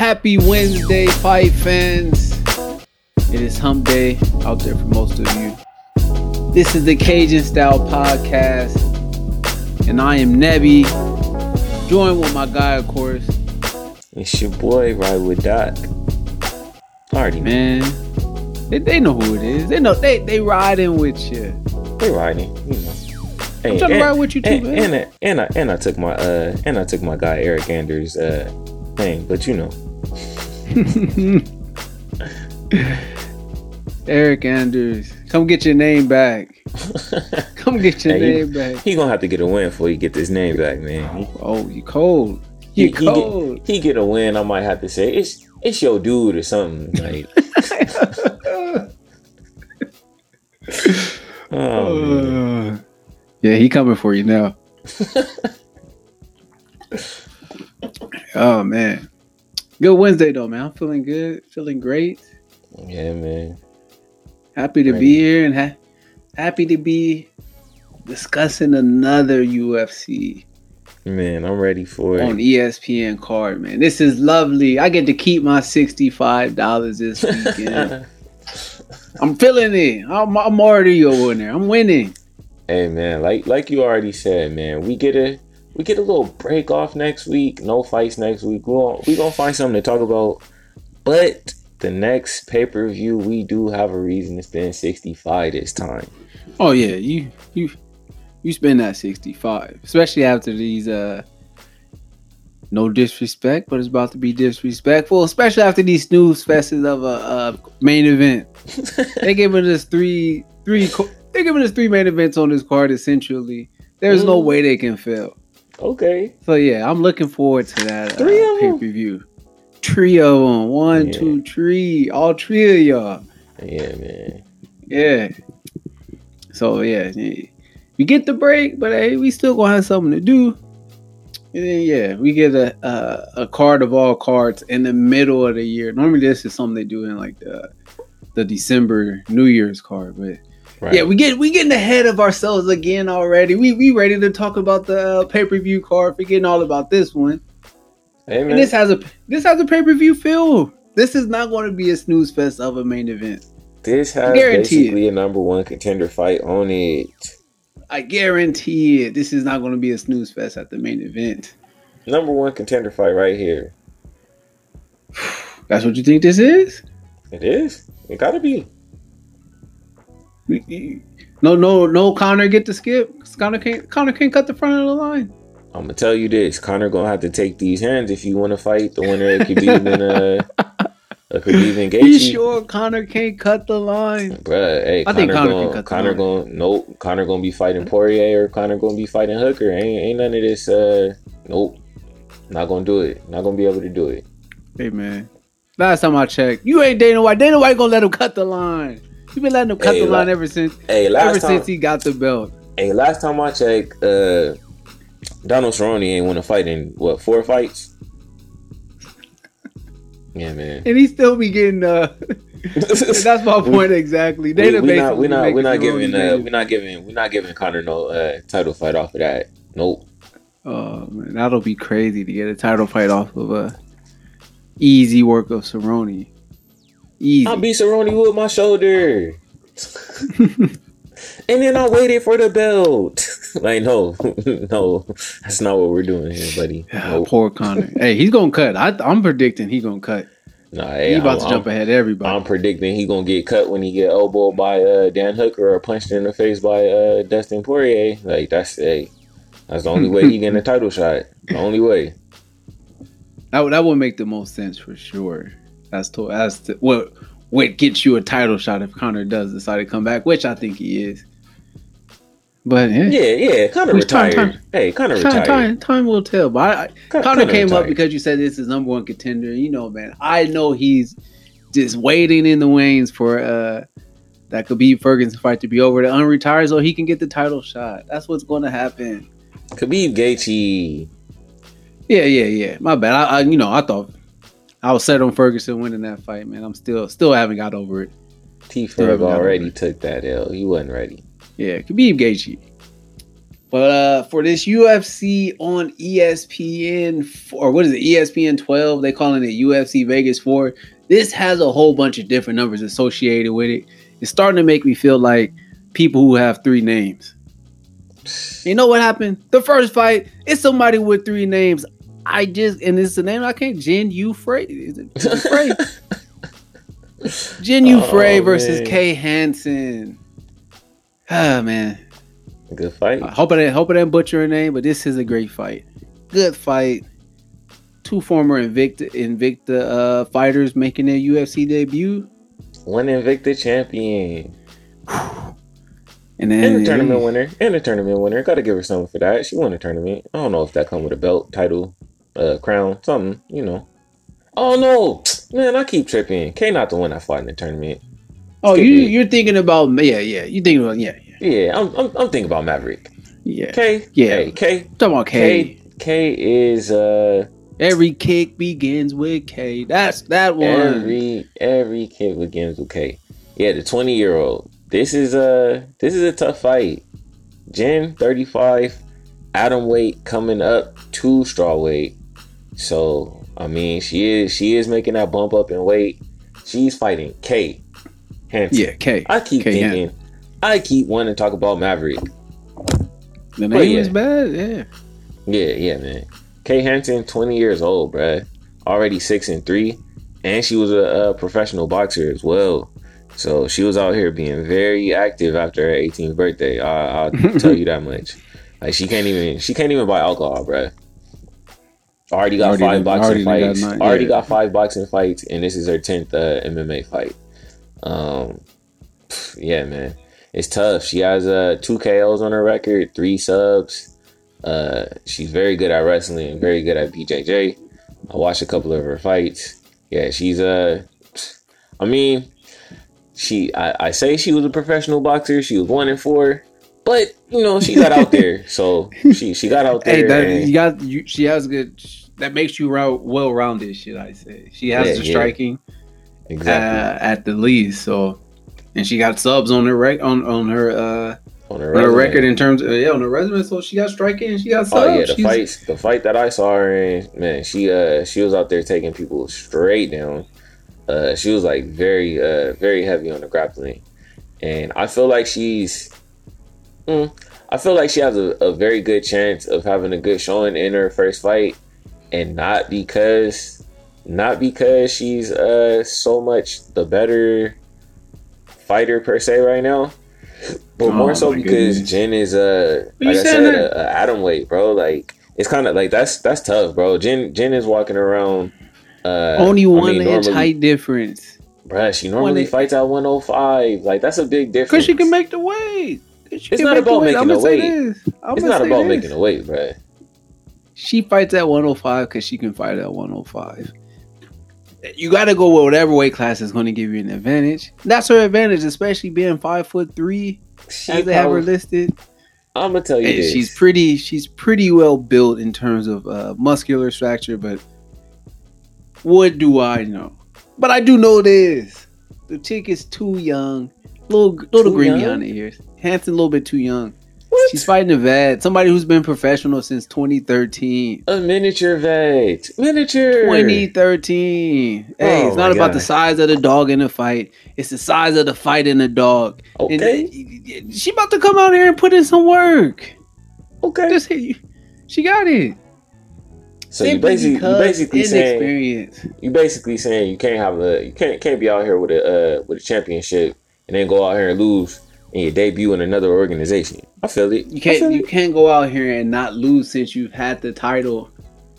Happy Wednesday, fight fans. It is hump day out there for most of you. This is the Caging Style Podcast, and I am Knebby, joined with my guy, of course. It's your boy, Ride with Doc. Party, man. They, they know who it is. They know they they riding with you. They riding, you know. I'm trying to ride with you too, and, man. And, I, and I and I took my uh and I took my guy Eric Anders uh thing, but you know, Eric Andrews, come get your name back. Come get your Hey, name back. he gonna have to get a win before he get this name back, man. Oh, you cold. he, You he cold. get, he get a win. I might have to say it's it's your dude or something. Like, oh. Uh, yeah, he coming for you now. oh man, good Wednesday though, man. I'm feeling good, feeling great. yeah, man. Happy to be here and ha- happy to be discussing another UFC Man, I'm ready for it. on. ESPN card, man. This is lovely. I get to keep my sixty-five dollars this weekend. I'm feeling it. I'm, I'm already over winner. I'm winning. Hey man, like like you already said, man, we get a we get a little break off next week. No fights next week. We gonna we gonna find something to talk about. But the next pay per view, we do have a reason to spend sixty five this time. Oh yeah, you you you spend that sixty five, especially after these uh no disrespect, but it's about to be disrespectful, especially after these snooze fests of a, uh main event. they giving us three three co- they giving us three main events on this card essentially. There's no Mm. way they can fail. Okay, So yeah, I'm looking forward to that Three uh, pay per view. Trio on one, Yeah. two, three, all three of y'all. yeah, man. Yeah. So yeah, yeah. we get the break, but hey, we still gonna have something to do. And then yeah, we get a, a a card of all cards in the middle of the year. Normally, this is something they do in like the the December New Year's card, but Right. yeah, we get we getting ahead of ourselves again already. We we ready to talk about the uh, pay per view card, forgetting all about this one. And this has a this has a pay per view feel. This is not going to be a snooze fest of a main event. this has guarantee it. basically a number one contender fight on it. I guarantee it. This is not going to be a snooze fest at the main event. Number one contender fight right here. That's what you think this is? It is. It gotta be. No, no, no. Conor get the skip. Conor can't. Conor can't cut the front of the line. I'm gonna tell you this: Conor gonna have to take these hands if you want to fight the winner of Khabib and uh, uh, Khabib and You sure Conor can't cut the line? Bruh, hey, I Conor, think Conor can gonna, cut the Conor line. gonna, nope, Conor gonna be fighting Poirier or Conor gonna be fighting Hooker. Ain't, ain't none of this. Uh, nope, not gonna do it. Not gonna be able to do it. Hey man, last time I checked, you ain't Dana White. Dana White gonna let him cut the line. You been letting him cut Hey, the line la- ever since. Hey, Ever time, since he got the belt. hey, last time I checked, uh, Donald Cerrone ain't won a fight in what four fights. Yeah, man. and he still be getting uh that's my point exactly. we, we not we not we not giving uh we not giving we not giving Conor no uh title fight off of that. Nope. Oh man, that'll be crazy to get a title fight off of a easy work of Cerrone. Easy. I beat Cerrone with my shoulder. and then I waited for the belt. like no, no, that's not what we're doing here, buddy. Nope. Poor Conor. hey, he's gonna cut. I, I'm predicting he's gonna cut. Nah, hey, He about I'm, to jump I'm, ahead of everybody. I'm predicting he gonna get cut when he get elbowed by uh, Dan Hooker or punched in the face by uh, Dustin Poirier. Like that's hey, that's the only way he getting a title shot. The only way. that would- that would make the most sense for sure. That's to, that's to, what what gets you a title shot if Conor does decide to come back, which I think he is. But yeah, Yeah, yeah. Conor Which time- retired. time- Hey, Conor time, retired. time time will tell. But I, Con- Conor came up because you said this is number one contender. You know, man, I know he's just waiting in the wings for uh that could be Ferguson fight to be over to unretire so he can get the title shot. That's what's going to happen. Khabib Gaethje. Yeah, yeah, yeah. My bad. I, I you know, I thought I was set on Ferguson winning that fight, man. I'm still still haven't got over it. T Ferg already took that L. He wasn't ready. Yeah, Khabib Gaethje. But uh, for this UFC on ESPN, or what is it, ESPN 12, they calling it UFC Vegas 4. This has a whole bunch of different numbers associated with it. It's starting to make me feel like people who have three names. You know what happened? The first fight, it's somebody with three names. I just, and it's the name I can't, Jin Yu Frey. Is it Frey? Jin Yu Oh, Frey versus man. Kay Hansen. Ah, man. Good fight. I hope I didn't hope I didn't butcher her name, but this is a great fight. Good fight. Two former Invicta Invicta uh, fighters making their UFC debut, One Invicta champion. and then And a tournament winner. And a tournament winner. Gotta give her something for that. She won a tournament. I don't know if that come with a belt, title, uh, crown, something, you know. Oh no! Man, I keep tripping. K not the one I fought in the tournament. Oh, skip you it. you're thinking about yeah yeah you thinking about yeah yeah Yeah, I'm I'm, I'm thinking about Maverick. yeah. K, Yeah. K, K, Talking about K. K, K is uh Every kick begins with K. That's that one. every every kid begins with K. Yeah, the 20 year old. This is a this is a tough fight. Jen 35, atom weight coming up to straw weight. So I mean, she is she is making that bump up in weight. She's fighting K. Hansen. yeah, K. I keep K thinking. I keep wanting to talk about Maverick. The name yeah. is bad. Yeah. Yeah, yeah, man. Kay Hansen, 20 years old, bruh. Already six and three. And she was a, a professional boxer as well. So she was out here being very active after her 18th birthday. I, I'll tell you that much. Like she can't even she can't even buy alcohol, bruh. Already got Already five done- boxing already fights. nine, already yeah. got five boxing fights, and this is her tenth uh, MMA fight. Um, yeah, man, it's tough. She has uh two KOs on her record, three subs. Uh, she's very good at wrestling, and very good at BJJ. I watched a couple of her fights. Yeah, she's uh, I mean, she I, I say she was a professional boxer. She was one and four, but you know she got out there, so she she got out there. Hey, that and- you got you. She has good. That makes you round, well rounded. Should I say? She has Yeah, the yeah. striking exactly uh, at the least. So, and she got subs on her rec- on on her uh on her, on her record in terms of yeah on her resume. So she got striking she got subs. Oh yeah, the She's- fights, the fight that I saw her in, man, she uh she was out there taking people straight down. Uh, she was like very uh very heavy on the grappling, and I feel like she's, mm, I feel like she has a, a very good chance of having a good showing in her first fight, and not because, not because she's uh so much the better fighter per se right now. But Oh, more so because goodness. Jen is uh like I said, a, a atom weight, bro. Like it's kind of like that's that's tough, bro. Jen Jen is walking around. Uh, only I one mean, inch normally- height difference bruh. She normally One- fights at 105. Like that's a big difference. because she can make the weight. It's not about making say weight. It's not about making a weight, bruh. She fights at 105 because she can fight at 105. You got to go with whatever weight class is going to give you an advantage. That's her advantage, especially being five foot three, She as they have her listed. I'm gonna tell you this. she's pretty. She's pretty well built in terms of uh, muscular structure. But what do I know? But I do know this: the chick is too young, little little Too green young? behind the ears. Hansen a little bit too young. What? She's fighting a vet, somebody who's been professional since 2013. a miniature vet. Miniature. 2013. Hey, Oh it's not my about God. the size of the dog in the fight. It's the size of the fight in the dog. Okay. uh, she about to come out here and put in some work. Okay. Just hit you. She got it. So you basically you basically saying you basically saying you can't have a you can't can't be out here with a uh, with a championship and then go out here and lose in your debut in another organization. I feel it. You can't you it. can't go out here and not lose since you've had the title.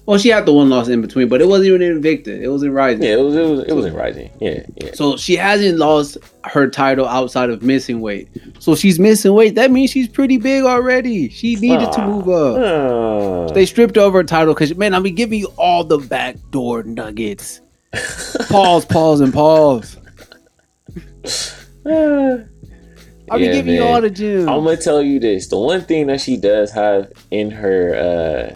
Well, she had the one loss in between, but it wasn't even in Invicta. It was in Rizin. Yeah, it was it was it was in rising. Yeah, yeah. So she hasn't lost her title outside of missing weight. So she's missing weight. That means she's pretty big already. She needed to Ah. move up. Ah. They stripped over her title because man, I'll be giving you all the backdoor nuggets. pause, pause, and pause. I'll be Yeah, giving you man. all the gems. I'm gonna tell you this: the one thing that she does have in her uh,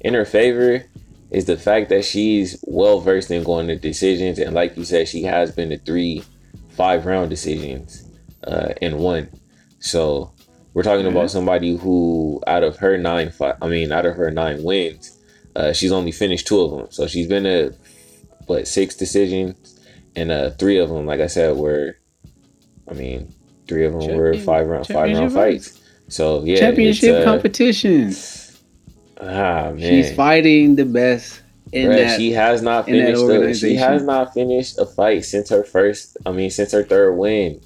in her favor is the fact that she's well versed in going to decisions, and like you said, she has been to three five round decisions uh, in one. So We're talking Yeah. about somebody who, out of her nine, fi- I mean, out of her nine wins, uh, she's only finished two of them. So she's been to what six decisions, and uh, three of them, like I said, were, I mean, three of them were five round, five round fights. So yeah, Championship uh, competition. Ah man, She's fighting the best in Bruh, that. she has not finished. The, she has not finished a fight since her first. I mean, since her third win.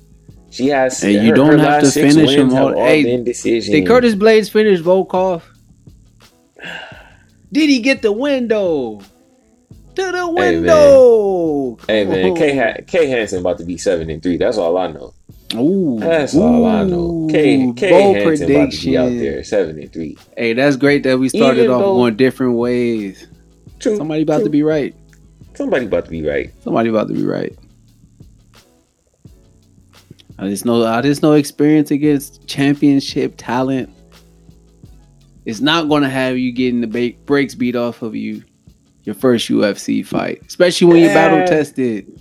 She has. Hey, you don't her have to finish them all. Hey. Did Curtis Blaydes finish Volkov? Did he get the window? To the man. window. Hey man, K ha- K Hansen about to be seven and three. That's all I know. Ooh, That's all I know. K Ooh, K bold Hansen about to be out there seventy three. Hey, that's great that we started Even off though- going different ways. True. Somebody about true. to be right. Somebody about to be right. Somebody about to be right. I just know I just know experience against championship talent. It's not going to have you getting the ba- breaks beat off of you your first UFC fight, especially when you're Yeah. battle tested.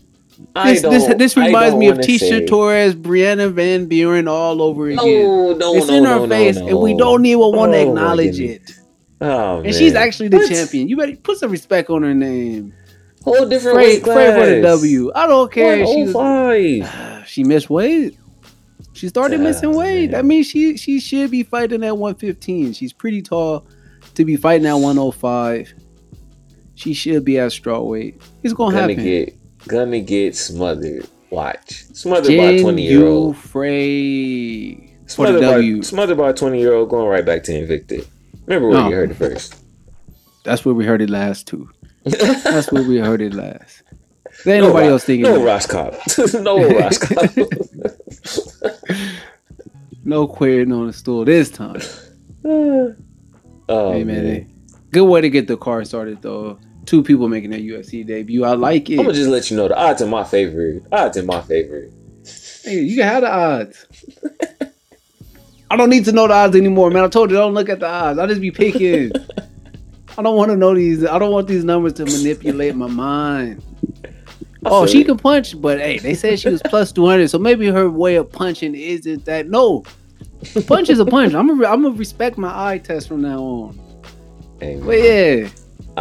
This, this, this reminds me of Tecia say- Torres, Brianna Van Buren all over again. No, no, it's no, in her no, face, no. and we don't even want to Oh, acknowledge it. Oh, And man. she's actually the What? champion. You better put some respect on her name. Whole different Pray, weight pray for the. W. I don't care. She, was, 105. she missed weight. She started Ah, missing weight. man. That means she she should be fighting at 115. She's pretty tall to be fighting at 105. She should be at straw weight. It's gonna Gonna happen. get gonna get smothered. Watch. Smothered by a 20 year old. Frey Smothered by, smothered by a 20 year old going right back to Invicta. Remember where No. you heard it first. That's where we heard it last too. That's where we heard it last. There ain't nobody Ro- else thinking. No. Rohskopf. no Rohskopf. No querying on the stool this time. oh, hey man, man. good way to get the car started though. Two people making their UFC debut. I like it. I'm gonna just let you know the odds in my favor. Odds in my favor. Hey, you can have the odds. I don't need to know the odds anymore, man. I told you don't look at the odds. I'll just be picking. I don't want to know these. I don't want these numbers to manipulate my mind. Oh, she can punch, but hey, they said she was plus two hundred, so maybe her way of punching isn't that. No, punch is a punch. I'm gonna I'm gonna respect my eye test from now on. Hey. But yeah,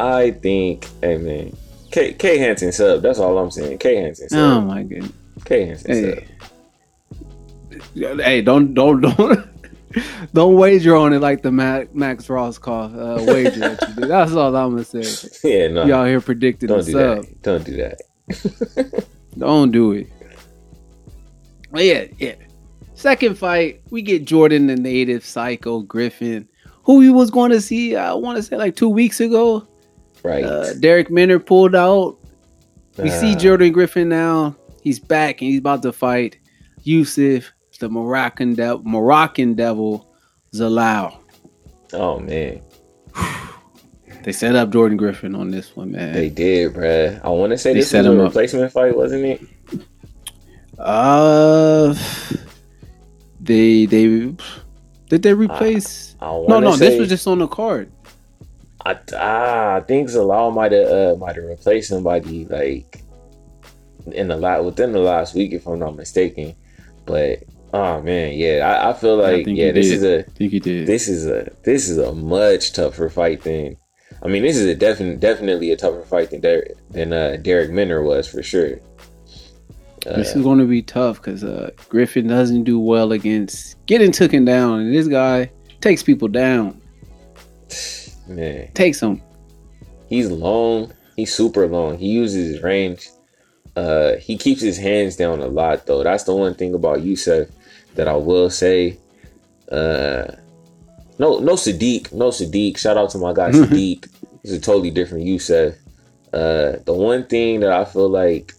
I think, hey man, K K Hansen sub. That's all I'm saying. K Hansen sub. oh my goodness. K Hansen Hey, sub. hey, don't don't don't don't wager on it like the Max, Max Rohskopf uh, wager that you did. That's all I'm gonna say. Yeah, no. Y'all here predicting don't the do sub. that. Don't do that. Don't do it. But yeah, yeah. Second fight, we get Jordan the native Psycho Griffin, who we was going to see. I want to say like two weeks ago. Right. Uh, Darrick Minner pulled out. We see Ah. Jordan Griffin now. He's back and he's about to fight Youssef, the Moroccan devil, Moroccan devil, Zalal. Oh man, They set up Jordan Griffin on this one, man. they did, bruh. I want to say They this set was a him up. replacement fight, wasn't it? Uh, they they did they replace? I want no, no, say, this was just on the card. I, ah, I think Zalal might have uh, might have replaced somebody like in the lot within the last week, if I'm not mistaken. But oh man, yeah, I, I feel like think yeah, this did. is a I think did. this is a this is a much tougher fight than I mean this is a definite definitely a tougher fight than Darrick than uh, Darrick Minner was for sure. Uh, this is going to be tough because uh, Griffin doesn't do well against getting taken down, and this guy takes people down, man, takes him. he's long. He's super long. He uses his range. Uh, he keeps his hands down a lot though. That's the one thing about Youssef that I will say. Uh, no, no Sadiq, no Sadiq. Shout out to my guy Sadiq. He's a totally different Yusef. Uh, the one thing that I feel like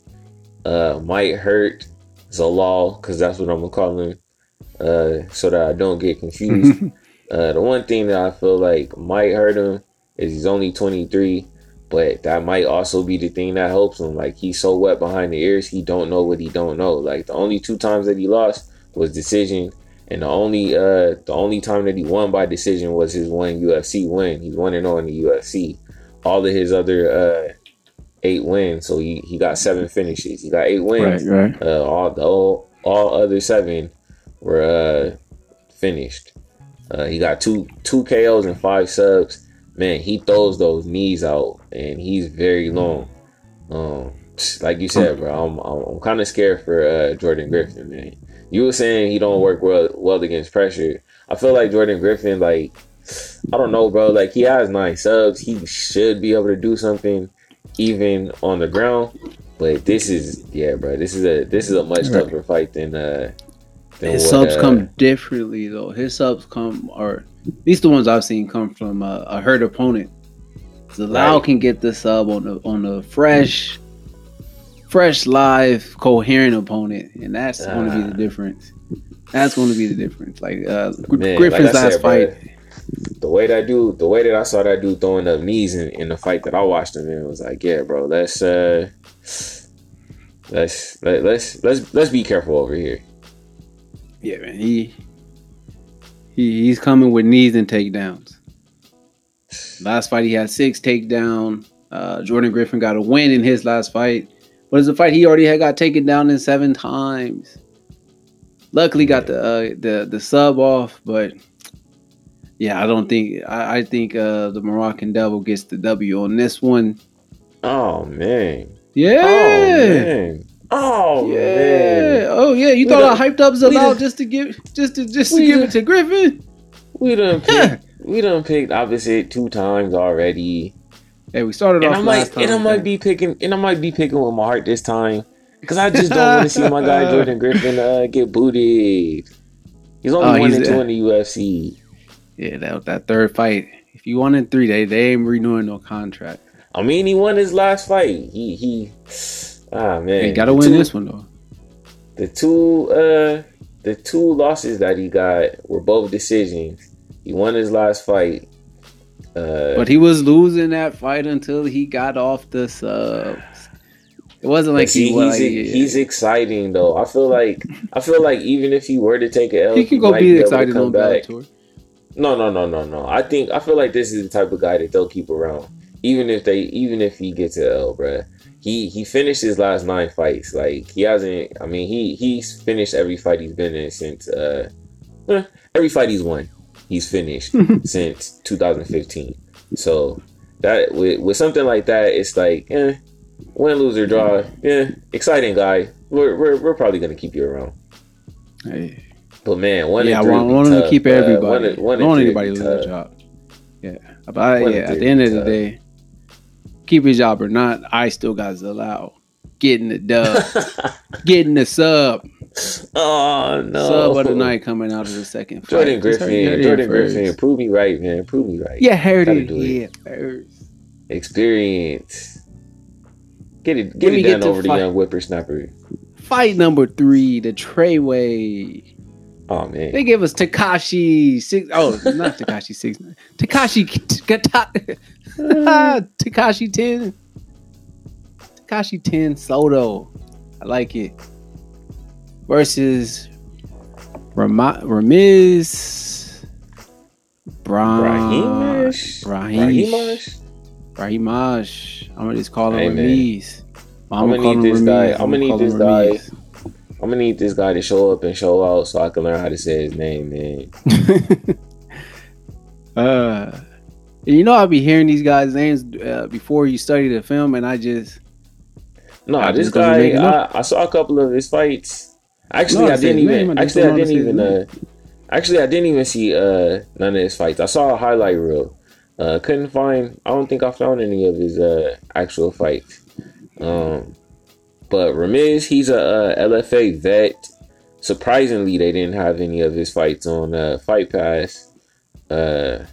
uh, might hurt Zalal, because that's what I'm gonna call him, uh, so that I don't get confused. Uh, the one thing that I feel like might hurt him is he's only 23, but that might also be the thing that helps him. Like he's so wet behind the ears, he don't know what he don't know. Like the only two times that he lost was decision, and the only uh the only time that he won by decision was his one UFC win. He's one and zero in the UFC. All of his other uh eight wins, so he he got seven finishes. He got eight wins. right, right. Uh, all the all, all other seven were uh finished. Uh, he got two two KOs and five subs. Man, he throws those knees out, and he's very long. Um, like you said, bro, I'm I'm, I'm kind of scared for uh, Jordan Griffin, man. You were saying he don't work well well against pressure. I feel like Jordan Griffin, like I don't know, bro. Like he has nine subs, he should be able to do something even on the ground. But this is yeah, bro. This is a this is a much tougher fight than uh. His what, subs uh, come differently though. His subs come or at least the ones I've seen come from uh, a hurt opponent. Zalal right. can get the sub on the on a fresh, fresh, live, coherent opponent, and that's uh, going to be the ah. difference. That's going to be the difference. Like uh, man, Griffin's like last said, fight. Bro, the way that dude, the way that I saw that dude throwing up knees in, in the fight that I watched him in was like, yeah, bro, let's uh, let's let, let's let's let's be careful over here. Yeah, man, he he he's coming with knees and takedowns. Last fight he had six takedown. Uh, Jordan Griffin got a win in his last fight, but it's a fight he already had got taken down in seven times. Luckily, got the uh, the the sub off, but yeah, I don't think I, I think uh, the Moroccan Devil gets the W on this one. Oh man. Yeah. Oh man. Oh yeah. Man. Oh yeah. You we thought done, I hyped up Zalal just to give just to just to give done, it to Griffin? We done picked, we done picked opposite two times already. Hey, we started and off I might, time, And I might be picking and I might be picking with my heart this time. Cause I just don't want to see my guy Jordan Griffin uh, get booted. He's only oh, one and two in the UFC. Yeah, that that third fight. If you won in three, they they ain't renewing no contract. I mean, he won his last fight. He he. Ah man, he got to win two, this one though. The two uh the two losses that he got were both decisions. He won his last fight. Uh, but he was losing that fight until he got off the subs. It wasn't like see, he was. He's, like, he's exciting though. I feel like I feel like even if he were to take an L, he could go be, be excited on back. Bellator. No, no, no, no, no. I think I feel like this is the type of guy that they'll keep around, even if they, even if he gets a L, bruh. He he finished his last nine fights. Like he hasn't. I mean, he he's finished every fight he's been in since. uh eh, Every fight he's won, he's finished since 2015. So that with with something like that, it's like, eh, win, lose or draw. Yeah, exciting guy. We're we're, we're probably gonna keep you around. Hey. But man, one yeah, I want, want to keep everybody. Uh, one, one don't want anybody to lose their job. Yeah, but I, yeah, at the end of the day, keep your job or not, I still got Zalal getting the dub, getting the sub. Oh no! Sub of the night coming out of the second. Fight. Jordan Griffin, Jordan Griffin, prove me right, man. Prove me right. Yeah, heard it. Yeah, first. Experience. Get it, get it done over the young whippersnapper. Fight number three, the Treyway. Oh man, they gave us Takashi six. Oh, not Takashi six. Tekashi uh. Takashi ten. Takashi ten Sato. I like it. Versus Ram- Ramiz. Bra- Rahimash. Rahimash. Rahimash. I'm gonna just call him hey, Ramiz. I'm gonna need this guy. I'm gonna need this guy. I'm gonna need this guy to show up and show out so I can learn how to say his name, man. uh, you know, I'll be hearing these guys' names uh, before you study the film, and I just no, I this guy. I, I, saw a couple of his fights. Actually, no, I, didn't even. Actually, I didn't even. Uh, actually, I didn't even see uh, none of his fights. I saw a highlight reel. Uh, couldn't find. I don't think I found any of his uh, actual fights. Um, but Ramiz, he's a, LFA vet. Surprisingly, they didn't have any of his fights on uh, Fight Pass. Uh,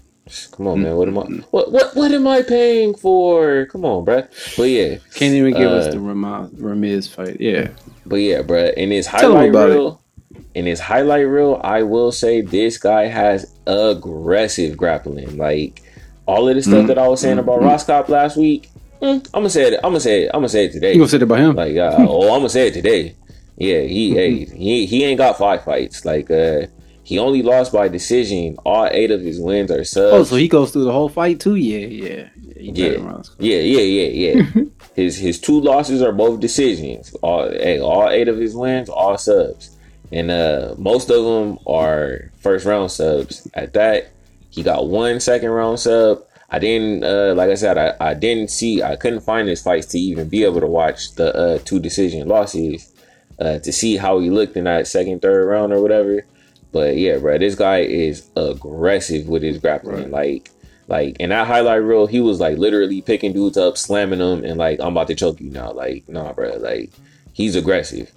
come on, man. What am I? What what what am I paying for? Come on, bruh. But yeah, can't even give uh, us the Ramiz fight. Yeah, but yeah, bruh. In his highlight reel, it. in his highlight reel, I will say this guy has aggressive grappling. Like all of the stuff mm-hmm. that I was saying about mm-hmm. Rohskopf last week Mm, I'm gonna say it. I'm gonna say it. I'm gonna say it today. You gonna say it about him? Like, uh, oh, I'm gonna say it today. Yeah, he, hey, he, he ain't got five fights. Like, uh, he only lost by decision. All eight of his wins are subs. Oh, so he goes through the whole fight too? Yeah, yeah, yeah, yeah, yeah, yeah, yeah. his his two losses are both decisions. All, hey, all eight of his wins, all subs. and uh, most of them are first round subs. At that, he got one second round sub. I didn't, uh, like I said, I, I didn't see, I couldn't find his fights to even be able to watch the uh, two decision losses uh, to see how he looked in that second, third round or whatever. But yeah, bro, this guy is aggressive with his grappling. Right. Like, like in that highlight reel, he was like literally picking dudes up, slamming them, and like I'm about to choke you now. Like, nah, bro, like he's aggressive.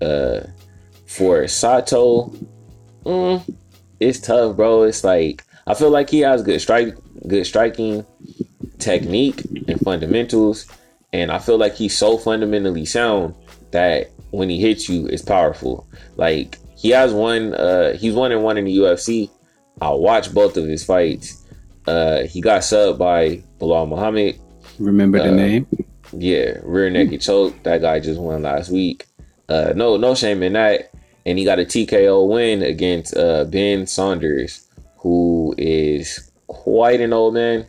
Uh, for Sato, mm, it's tough, bro. It's like I feel like he has good strike, good striking technique and fundamentals, and I feel like he's so fundamentally sound that when he hits you, it's powerful. Like he has one, uh, he's one and one in the UFC. I watched both of his fights. Uh, he got subbed by Belal Muhammad. Remember the uh, name? Yeah, rear naked choke. That guy just won last week. Uh, no, no shame in that. And he got a TKO win against uh, Ben Saunders, is quite an old man.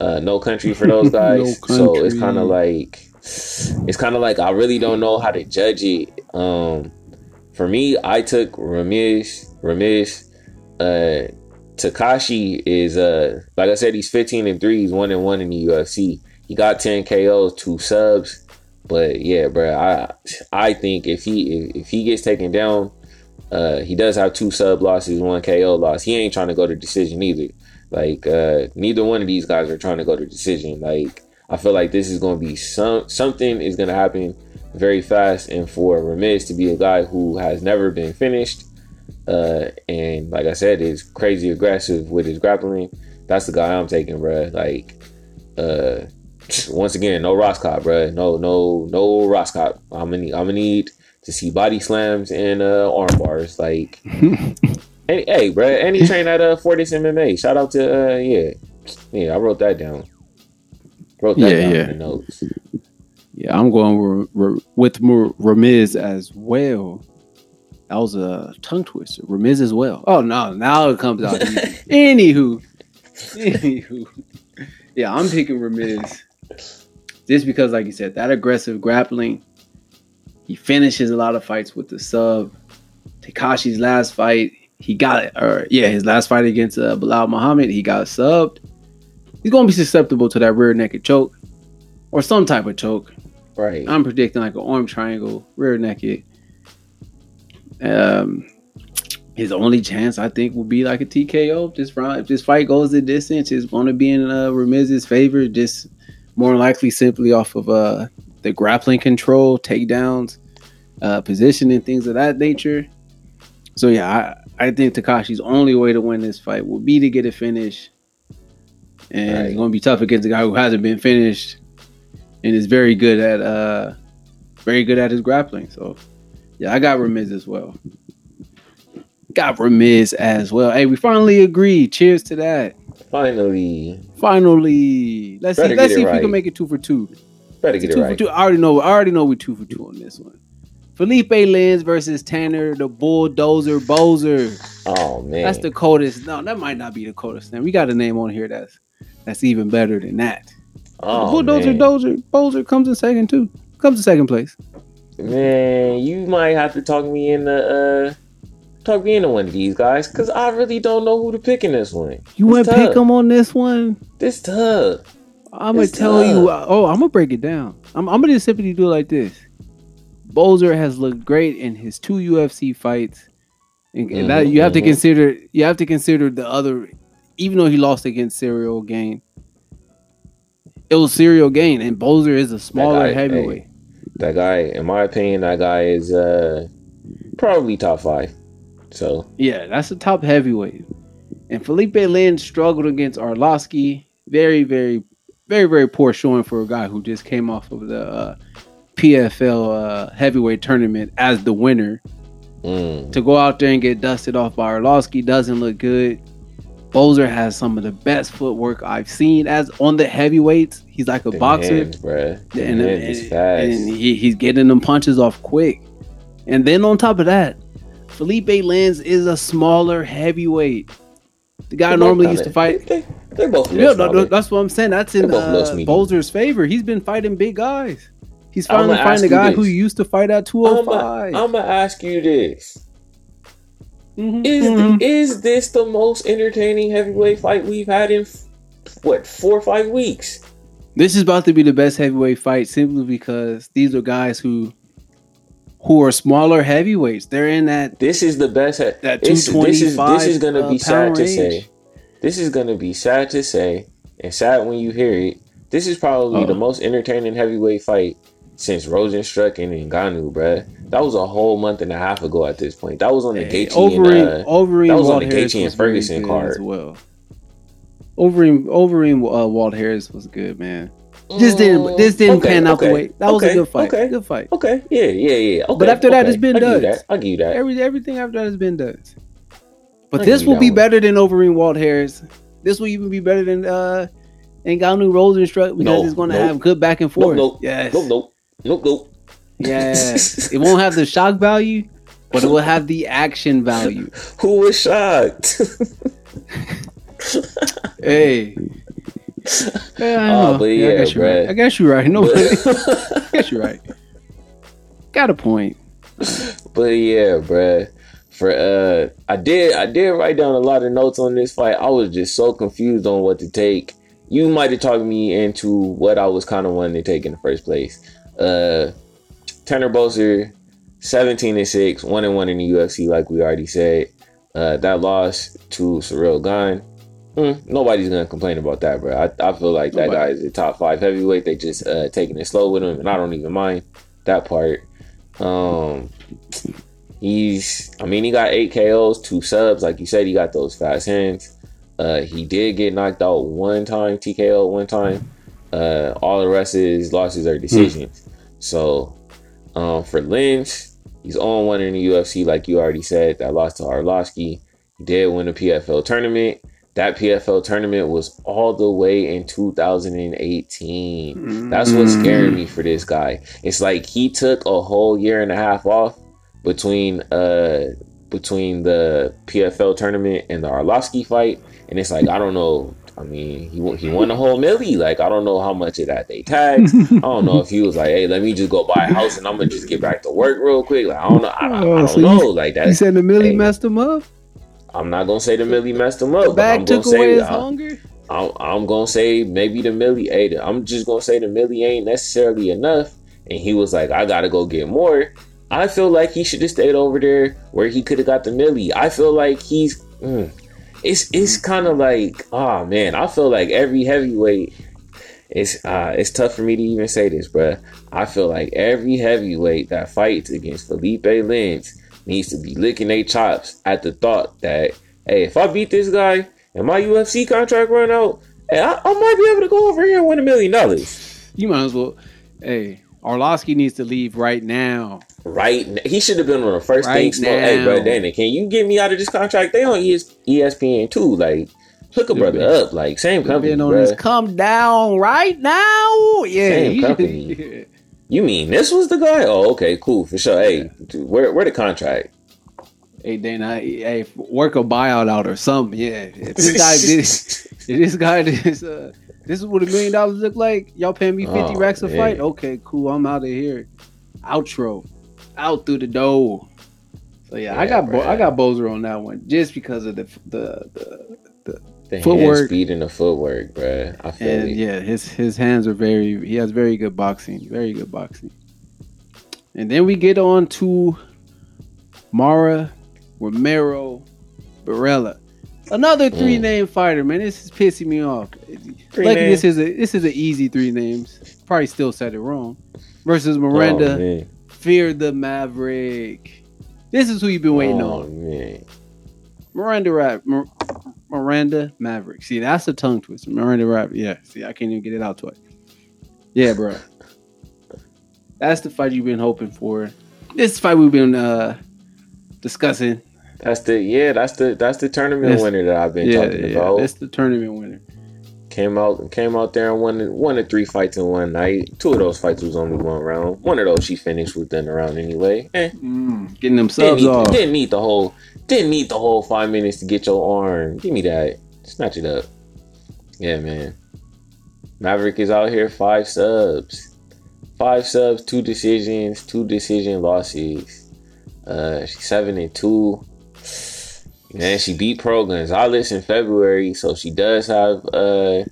Uh, no country for those guys. no so it's kind of like it's kind of like I really don't know how to judge it. Um, for me, I took Ramirez. Ramirez. Uh, Takashi is uh like I said, he's 15 and three. He's one and one in the UFC. He got 10 KOs, two subs. But yeah, bro, I I think if he if, if he gets taken down, uh, he does have two sub losses, one KO loss. He ain't trying to go to decision either. Like uh, neither one of these guys are trying to go to decision. Like I feel like this is going to be some something is going to happen very fast, and for Ramirez to be a guy who has never been finished, uh, and like I said, is crazy aggressive with his grappling. That's the guy I'm taking, bro. Like, uh, once again, no Rohskopf, bro. No, no, no Rohskopf. I'm gonna, I'm gonna need to see body slams and uh, arm bars. Like, hey, hey, bro, and he trained at uh, Fortis MMA. Shout out to uh, yeah, yeah. I wrote that down. Wrote that yeah, down yeah. in the notes. Yeah, I'm going with Ramiz as well. That was a tongue twister. Ramiz as well. Oh no, now it comes out. Anywho, anywho, yeah, I'm picking Ramiz just because, like you said, that aggressive grappling. He finishes a lot of fights with the sub. Takashi's last fight, he got it. Or yeah, his last fight against uh, Belal Muhammad, he got subbed he's gonna be susceptible to that rear naked choke or some type of choke. Right. I'm predicting like an arm triangle, rear naked. Um, his only chance I think will be like a TKO. If this round, if this fight goes the distance, it's going to be in uh, Ramiz's favor. Just more likely simply off of uh the grappling control, takedowns, uh, positioning, things of that nature. So yeah, I, I think Takashi's only way to win this fight will be to get a finish and right. it's going to be tough against a guy who hasn't been finished and is very good at uh very good at his grappling. So yeah, I got Ramiz as well. Got Ramiz as well. Hey, we finally agreed. Cheers to that. Finally. Finally. Let's Better see. Let's see if right. we can make it two for two. Better get it right. two. I already know. I already know we two for two on this one. Philipe Lins versus Tanner the Bulldozer Boser. Oh man, that's the coldest. No, that might not be the coldest name. We got a name on here that's that's even better than that. Oh, Bulldozer Dozer Boser comes in second too. Comes in second place. Man, you might have to talk me into uh talk me into one of these guys because I really don't know who to pick in this one. You want to pick him on this one? This tough. I'm gonna tell tough. you. Oh, I'm gonna break it down. I'm, I'm gonna just simply do it like this. Boser has looked great in his two UFC fights, and, mm-hmm, that you have mm-hmm. to consider. You have to consider the other even though he lost against Ciryl Gane, it was Ciryl Gane, and Boser is a smaller guy, heavyweight. Hey, that guy, in my opinion, that guy is uh, probably top five. So yeah, that's a top heavyweight. And Philipe Lin struggled against Arlovsky. Very, very, very, very poor showing for a guy who just came off of the uh, PFL uh, heavyweight tournament as the winner. Mm. To go out there and get dusted off by Arlovsky doesn't look good. Boser has some of the best footwork I've seen as on the heavyweights. He's like a boxer, hands, bruh. The and, and, and he, he's getting them punches off quick. And then on top of that, Philipe Lins is a smaller heavyweight. The guy normally used to fight. They, are both. Yeah, no, that's what I'm saying. That's in uh, Boser's favor. He's been fighting big guys. He's finally fighting a guy who used to fight at 205. I'm gonna ask you this: Mm-hmm. Is mm-hmm. is this the most entertaining heavyweight fight we've had in what four or five weeks? This is about to be the best heavyweight fight simply because these are guys who who are smaller heavyweights. They're in that. This is the best. He- that two twenty five. This is going to uh, be sad to say. This is going to be sad to say, and sad when you hear it. This is probably oh. the most entertaining heavyweight fight since Rozenstruik and Ngannou, bruh. That was a whole month and a half ago at this point. That was on the hey, Gaethje Overeem, and uh, Overeem, that was Walt on the Gaethje and Ferguson card as well. Overeem, Overeem, uh, Walt Harris was good, man. This didn't this didn't okay, pan out okay, the way. That was a good fight. Okay, good fight. Okay, yeah, yeah, yeah. but after that, it's been done. I'll give you that. Every, everything after that has been done. But I'll this will be one. better than Overeem Walt Harris. This will even be better than uh Ngannou Rozenstruik because no, it's going to nope. have good back and forth. Nope, nope. Yes. Nope, nope. Nope, nope. Yeah. it won't have the shock value, but it will have the action value. Who was shocked? hey. Yeah, I. Oh, but yeah, yeah I guess you're right. I guess you're right. No, I guess you're right. Got a point. But yeah, bruh. For uh, I did I did write down a lot of notes on this fight. I was just so confused on what to take. You might have talked me into what I was kind of wanting to take in the first place. Uh, Tanner Boser, 17 and 6, 1 and 1 in the UFC, like we already said. Uh, that loss to Ciryl Gane. Mm, nobody's gonna complain about that, bro. I, I feel like Nobody. that guy is a top five heavyweight. They just uh, taking it slow with him, and I don't even mind that part. Um, he's, I mean, he got eight KOs, two subs. Like you said, he got those fast hands. Uh, he did get knocked out one time, TKO one time. Uh, all the rest of his losses are decisions. Mm. So um, for Lins, he's on one in the UFC, like you already said. That lost to Arlovsky. He did win a PFL tournament. That PFL tournament was all the way in 2018. Mm-hmm. That's what's scaring me for this guy. It's like he took a whole year and a half off between uh between the PFL tournament and the Arlovsky fight, and it's like I don't know I mean, he he won the whole milli. Like I don't know how much of that they taxed. I don't know if he was like, "Hey, let me just go buy a house and I'm gonna just get back to work real quick." Like I don't know. I, I, I oh, don't know. like that. You said the milli hey, messed him up. I'm not gonna say the Millie messed him up. The bag took away say, his hunger. I'm, I'm, gonna say maybe the Millie ate it. I'm just gonna say the Millie ain't necessarily enough. And he was like, I gotta go get more. I feel like he should have stayed over there where he could have got the Millie. I feel like he's. Mm, it's it's kind of like oh man i feel like every heavyweight it's uh it's tough for me to even say this but i feel like every heavyweight that fights against philipe lins needs to be licking their chops at the thought that hey if i beat this guy and my ufc contract run out hey, I, I might be able to go over here and win a million dollars. You might as well hey Arlovsky needs to leave right now. Right he should have been on the first right thing hey bro Danny can you get me out of this contract? They on ES, espn too like hook a brother up like same company on this come down right now. Yeah same company you mean this was the guy oh okay cool for sure hey where where the contract Hey Dana, hey, work a buyout out or something. Yeah, if this guy did, this guy this, uh, this is what a million dollars look like. Y'all paying me fifty oh, racks a fight? Okay, cool. I'm out of here. Outro out through the door. So yeah, yeah I got Bo- I got Boser on that one just because of the the the, the, the footwork, speed, and the footwork, bro. I feel and, yeah, his his hands are very. He has very good boxing, very good boxing. And then we get on to Mara Romero Borella. Another three mm. name fighter, man. This is pissing me off. Three like this is a this is an easy three names. Probably still said it wrong. Versus Miranda oh, Fear the Maverick. This is who you've been waiting oh, on. Man. Miranda Rap. Mir- Miranda Maverick. See, that's a tongue twister. Miranda Rap. Yeah. See, I can't even get it out twice. Yeah, bro. that's the fight you've been hoping for. This fight we've been uh discussing. That's the yeah. That's the that's the tournament that's, winner that I've been yeah, talking yeah, about. That's the tournament winner. Came out came out there and won won the three fights in one night. Two of those fights was only one round. One of those she finished within the round anyway. Eh. Mm, getting them subs didn't off. Didn't need the whole didn't need the whole five minutes to get your arm. Give me that. Snatch it up. Yeah, man. Maverick is out here five subs. Five subs, two decisions, two decision losses. Uh she's seven and two. And she beat Pearl Gonzalez in February, so she does have uh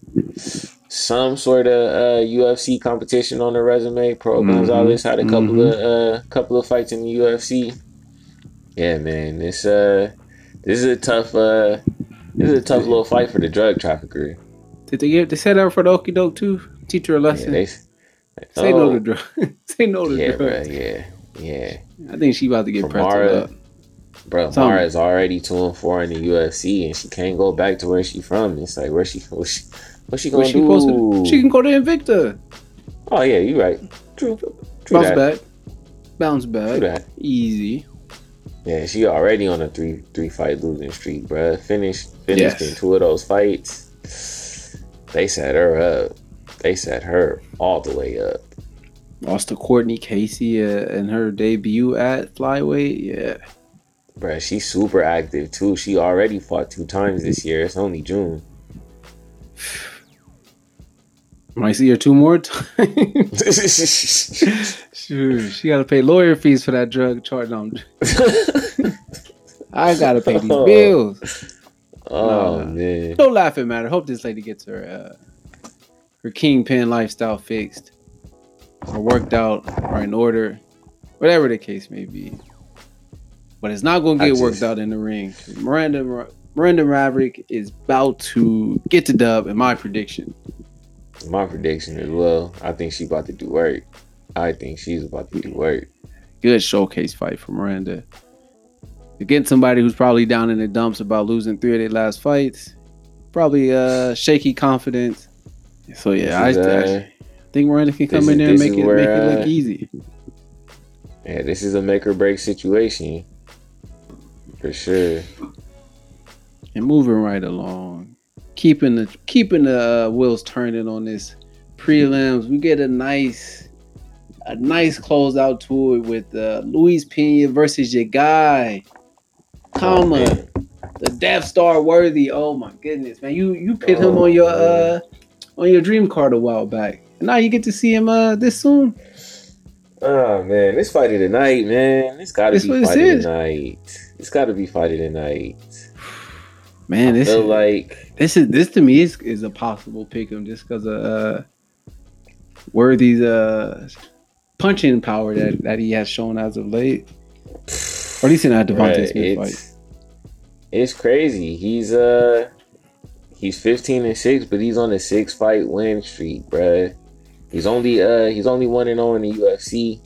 some sort of uh UFC competition on her resume. Pearl Mhm, Gonzalez had a couple mhm. of uh couple of fights in the UFC. Yeah, man, this uh this is a tough uh this is a tough little fight for the drug trafficker. Did they get they set her for the okey doke too? Teach her a Yeah, lesson. they, Say no Oh, to drugs. Say no to yeah, drugs. bro, yeah, yeah. I think she about to get From pressed up. Bro. Mara's already two and four in the UFC, and she can't go back to where she from. It's like where she, what she, what she gonna she do? to? She can go to Invicta. Oh yeah, you right. True, true Bounce that. back. Bounce True back. that. Easy. Yeah, she already on a three three fight losing streak, bruh. Finished finished Yes. in two of those fights. They set her up. They set her all the way up. Lost to Courtney Casey uh, in her debut at flyweight. Yeah. Bruh, she's super active too. She already fought two times this year. It's only June. Might see her two more times. Shoot, she got to pay lawyer fees for that drug charge. No, I'm- got to pay these Oh. bills. oh Nah. man. Don't laugh at matter. Hope this lady gets her uh, her kingpin lifestyle fixed or worked out or in order, whatever the case may be. But it's not going to get just- worked out in the ring. Miranda Miranda Maverick is about to get the dub, in my prediction. My prediction as well. I think she's about to do work. I think she's about to do work. Good showcase fight for Miranda. Against somebody who's probably down in the dumps about losing three of their last fights. Probably uh shaky confidence. So yeah, I, This is, I uh, think Miranda can come in there and make it where, make it look uh, easy. yeah, this is a make or break situation. For sure. And moving right along. Keeping the keeping the uh, wheels turning on this prelims. We get a nice a nice closeout to it with uh, Luis Pena versus your guy. Khama. Oh, the Death Star worthy. Oh my goodness, man! You you put him Oh, on your uh on your dream card a while back, and now you get to see him uh this soon. Oh man, this fight of the night, man. This gotta This be fight of the night. It's gotta be fight of the night. Man, this feel like this is this to me is, is a possible pick 'em just because of uh Worthy's uh punching power that that he has shown as of late, or at least in that Devonte Right, Smith fight. it's, it's crazy. He's uh he's 15 and 6, but he's on a six fight win streak, bruh. He's only uh he's only one and 0 in the UFC.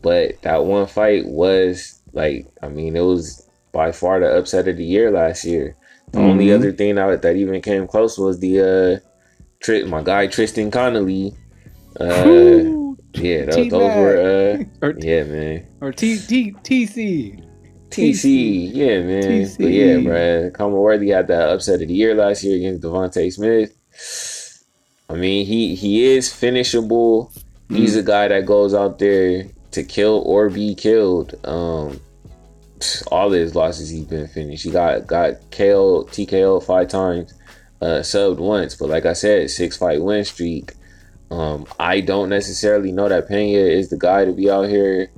But that one fight was like I mean it was by far the upset of the year last year. The only Mhm. other thing that, that even came close was the uh Tri- my guy Tristan Connolly. Uh yeah, those were uh or yeah, man. or T T TC. TC, yeah, man. TC. But yeah, bruh. Khama Worthy had that upset of the year last year against Devonte Smith. I mean, he he is finishable. He's Mm. a guy that goes out there to kill or be killed. Um, all his losses he's been finished. He got got KO TKO five times, uh, subbed once. But like I said, six fight win streak. Um, I don't necessarily know that Pena is the guy to be out here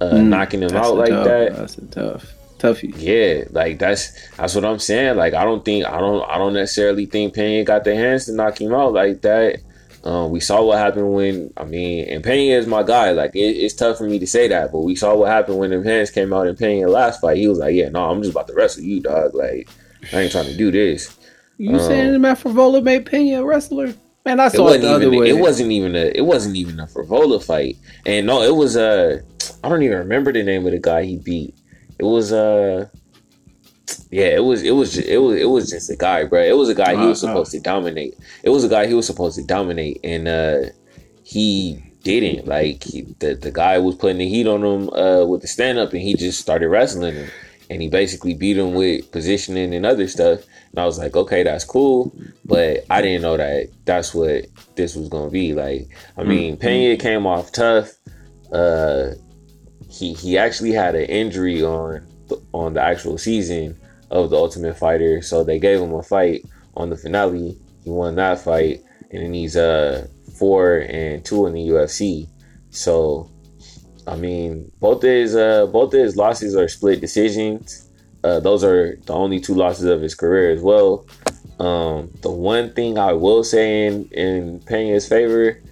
uh, Mm, knocking him out like tough- that. That's a tough toughie. Yeah, like that's that's what I'm saying. Like I don't think I don't I don't necessarily think Pena got the hands to knock him out like that. Um, we saw what happened when I mean, and Pena is my guy. Like it, it's tough for me to say that, but we saw what happened when hands came out in Pena last fight. He was like, "Yeah, no, I'm just about to wrestle you, dog. Like I ain't trying to do this." You Um, saying that Frevola made Pena a wrestler? Man, I saw it, the other even. way. It wasn't even a. It wasn't even a Frevola fight. And no, it was a. I don't even remember the name of the guy he beat. It was uh Yeah, it was. It was. Just, it was. It was just a guy, bro. It was a guy he was supposed to dominate. It was a guy he was supposed to dominate, and uh he didn't. Like he, the the guy was putting the heat on him uh with the stand up, and he just started wrestling him, and he basically beat him with positioning and other stuff. And I was like, okay, that's cool, but I didn't know that that's what this was gonna be. Like, I mean, Pena came off tough. Uh, he he actually had an injury on on the actual season of the Ultimate Fighter, so they gave him a fight on the finale. He won that fight, and then he's uh four and two in the UFC. So, I mean, both his uh both his losses are split decisions. Uh, those are the only two losses of his career as well. Um, the one thing I will say in in Pena's favor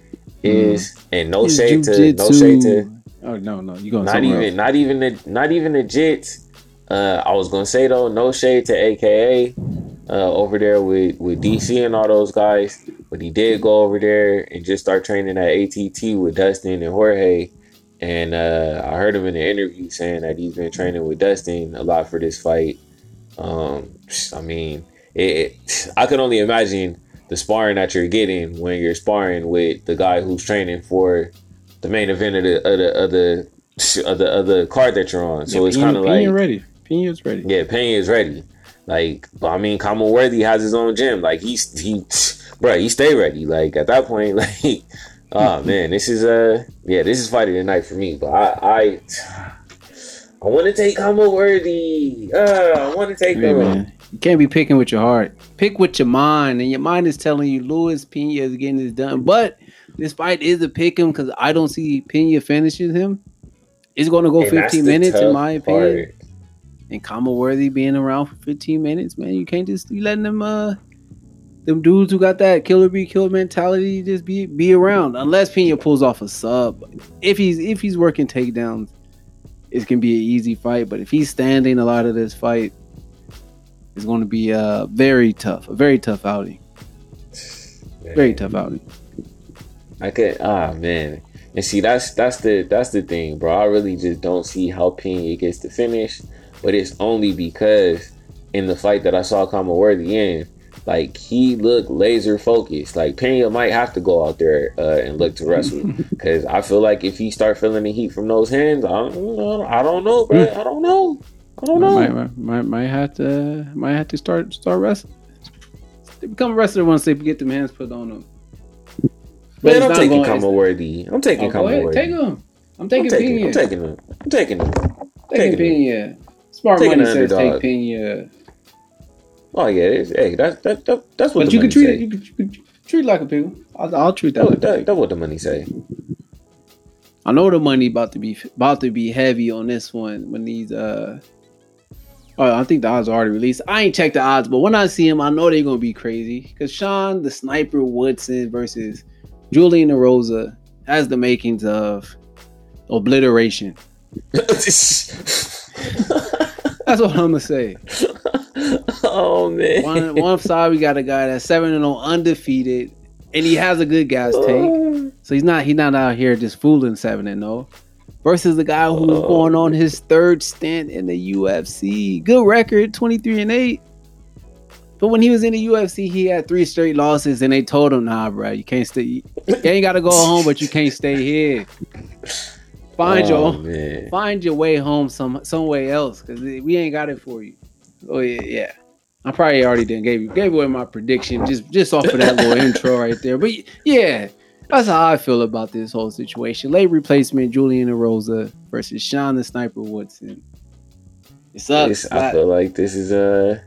is, mm. and no His shade to no shade to. Oh no no you going not even else. not even the not even the Jits. Uh, I was gonna say though, no shade to AKA uh, over there with with DC and all those guys, but he did go over there and just start training at ATT with Dustin and Jorge. And uh, I heard him in the interview saying that he's been training with Dustin a lot for this fight. Um, I mean, it, it, I can only imagine the sparring that you're getting when you're sparring with the guy who's training for the main event of the of the of the, of the, of the card that you're on. So yeah, it's kind of like ready. Pena's ready. Yeah, Pena's ready. Like, I mean, Khama Worthy has his own gym. Like he's he, bro, he stay ready. Like at that point, like, oh man, this is uh, yeah, this is fighting tonight for me. But I, I, I want to take Khama Worthy. Uh, I want to take him. You can't be picking with your heart. Pick with your mind, and your mind is telling you Luis Pena is getting this done. But this fight is a pick him because I don't see Pena finishing him. It's going to go 15 minutes, in my opinion. Part. And Khama Worthy being around for 15 minutes, man, you can't just be letting them uh them dudes who got that killer be killed mentality just be be around unless Pena pulls off a sub. If he's if he's working takedowns, it can be an easy fight. But if he's standing a lot of this fight, is going to be uh, very tough, a very tough outing. Man. Very tough outing. I could, ah man, and see that's that's the that's the thing, bro. I really just don't see how Pena gets to finish, but it's only because in the fight that I saw Khama Worthy in, like he looked laser focused. Like Pena might have to go out there uh, and look to wrestle because I feel like if he start feeling the heat from those hands, I don't know, I don't know, bro. I don't know. I don't know. Might, might, might have to might have to start start wrestling. They become a wrestler once they get them hands put on them. Man, I'm taking Khama Worthy. I'm taking oh, Khama Worthy. Take him. I'm taking I'm taking, I'm taking him. I'm taking him. Taking, taking Pena. Smart taking money says take Pena. Oh yeah, it's, hey, that's that, that that's what. But you can treat it. You can, you can treat like a pickle. I'll, I'll treat that. That, that, that's what the money say. I know the money about to be about to be heavy on this one when these uh Oh, I think the odds are already released. I ain't checked the odds, but when I see him, I know they're gonna be crazy. Because Sean, the sniper Woodson versus Julian Erosa has the makings of obliteration. That's what I'm gonna say. Oh man. One, one side we got a guy that's seven and zero oh undefeated, and he has a good gas tank. Oh. So he's not he's not out here just fooling seven and zero. Oh versus the guy who's oh. going on his third stint in the UFC. Good record, 23 and 8. But when he was in the UFC, he had three straight losses, and they told him, "Nah, bro, you can't stay. You ain't got to go home, but you can't stay here. Find oh, your man. find your way home some somewhere else, because we ain't got it for you." Oh yeah, yeah. I probably already didn't gave you gave away my prediction just just off of that little intro right there. But yeah, that's how I feel about this whole situation. Late replacement Julian Erosa versus Sean the Sniper Woodson. It sucks. I feel like this is a.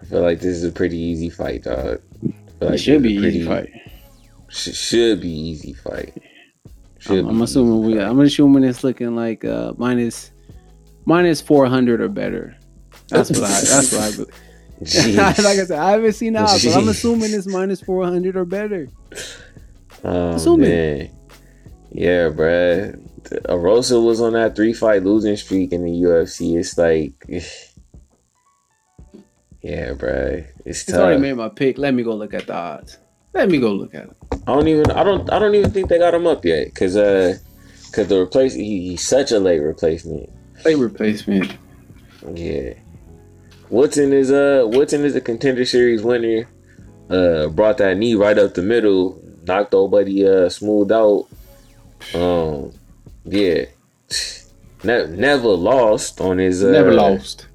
I feel like this is a pretty easy fight, dog. Like it should be pretty, easy fight. Sh- should be easy fight. I'm, I'm assuming we. I'm assuming it's looking like uh, minus minus four hundred or better. That's what I. That's what I. Believe. like I said, I haven't seen odds, but I'm assuming it's minus four hundred or better. Oh Assuming. man, yeah, bruh. Erosa was on that three fight losing streak in the UFC. It's like, yeah, bruh. It's tough. already made my pick. Let me go look at the odds. Let me go look at it. I don't even. I don't. I don't even think they got him up yet. Cause uh, cause the replace he, he's such a late replacement. Late replacement. Yeah. Woodson is uh Woodson is a contender series winner. Uh, brought that knee right up the middle knocked nobody uh smoothed out. Um, yeah, ne- never lost on his. Uh, never lost.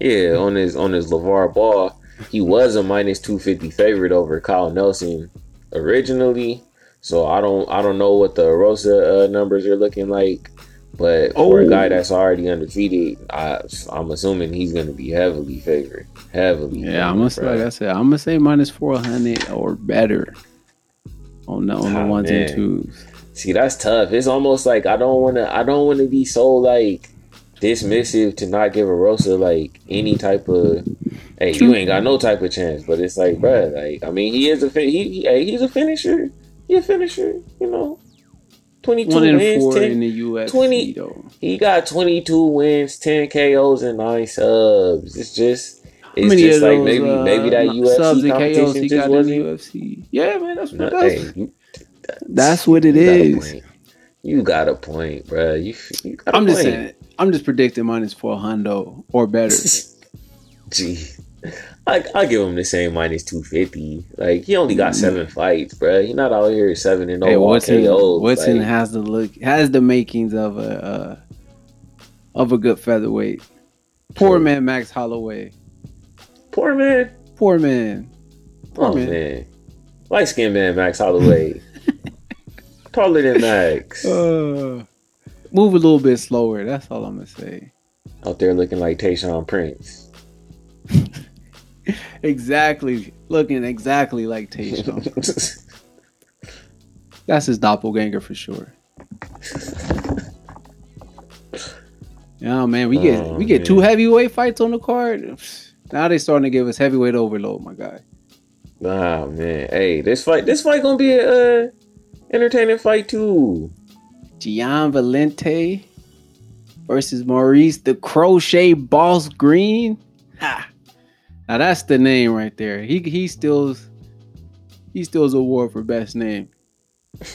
Yeah, on his on his LeVar Ball, he was a minus two fifty favorite over Kyle Nelson originally. So I don't I don't know what the Rosa uh, numbers are looking like, but oh. for a guy oh. that's already undefeated, I, I'm assuming he's going to be heavily favored. Heavily. Yeah, I'm gonna say, like I said, I'm gonna say minus four hundred or better on the on the oh, ones man. and twos. See, that's tough. It's almost like I don't want to. I don't want to be so like dismissive to not give Erosa like any type of. Hey, you ain't got no type of chance. But it's like, bruh, like I mean, he is a fin- he, he hey, he's a finisher. He a finisher. You know, twenty two wins, 10, in the UFC 20 though. He got 22 wins, 10 KOs, and 9 subs. It's just, it's many just like those, maybe uh, maybe that UFC competition he just got wasn't. UFC? Yeah, man, that's No, what that's. hey, you, That's what it you got a is. point. You got a point, bro. You, you got a I'm just point. saying. I'm just predicting minus four hundo or better. Gee, I I give him the same minus 250. Like he only got seven fights, bro. He not out here seven and Mm. hey, Woodson, KOs. Woodson like, has the look, has the makings of a uh, of a good featherweight. Poor True. man, Max Holloway. poor man. Poor man. Poor Oh man. man, light skinned man Max Holloway, taller than Max. Uh, move a little bit slower. That's all I'm gonna say. out there looking like Tayshaun Prince. Exactly, looking exactly like Tayshaun. That's his doppelganger for sure. Yeah, man, we get Oh, we get man. two heavyweight fights on the card. Now they starting to give us heavyweight overload, my guy. Nah, man. Hey, this fight, this fight gonna be a uh, entertaining fight too. Gian Villante versus Maurice the Crochet Boss Greene. Ha! Now that's the name right there. He he steals he steals award for best name.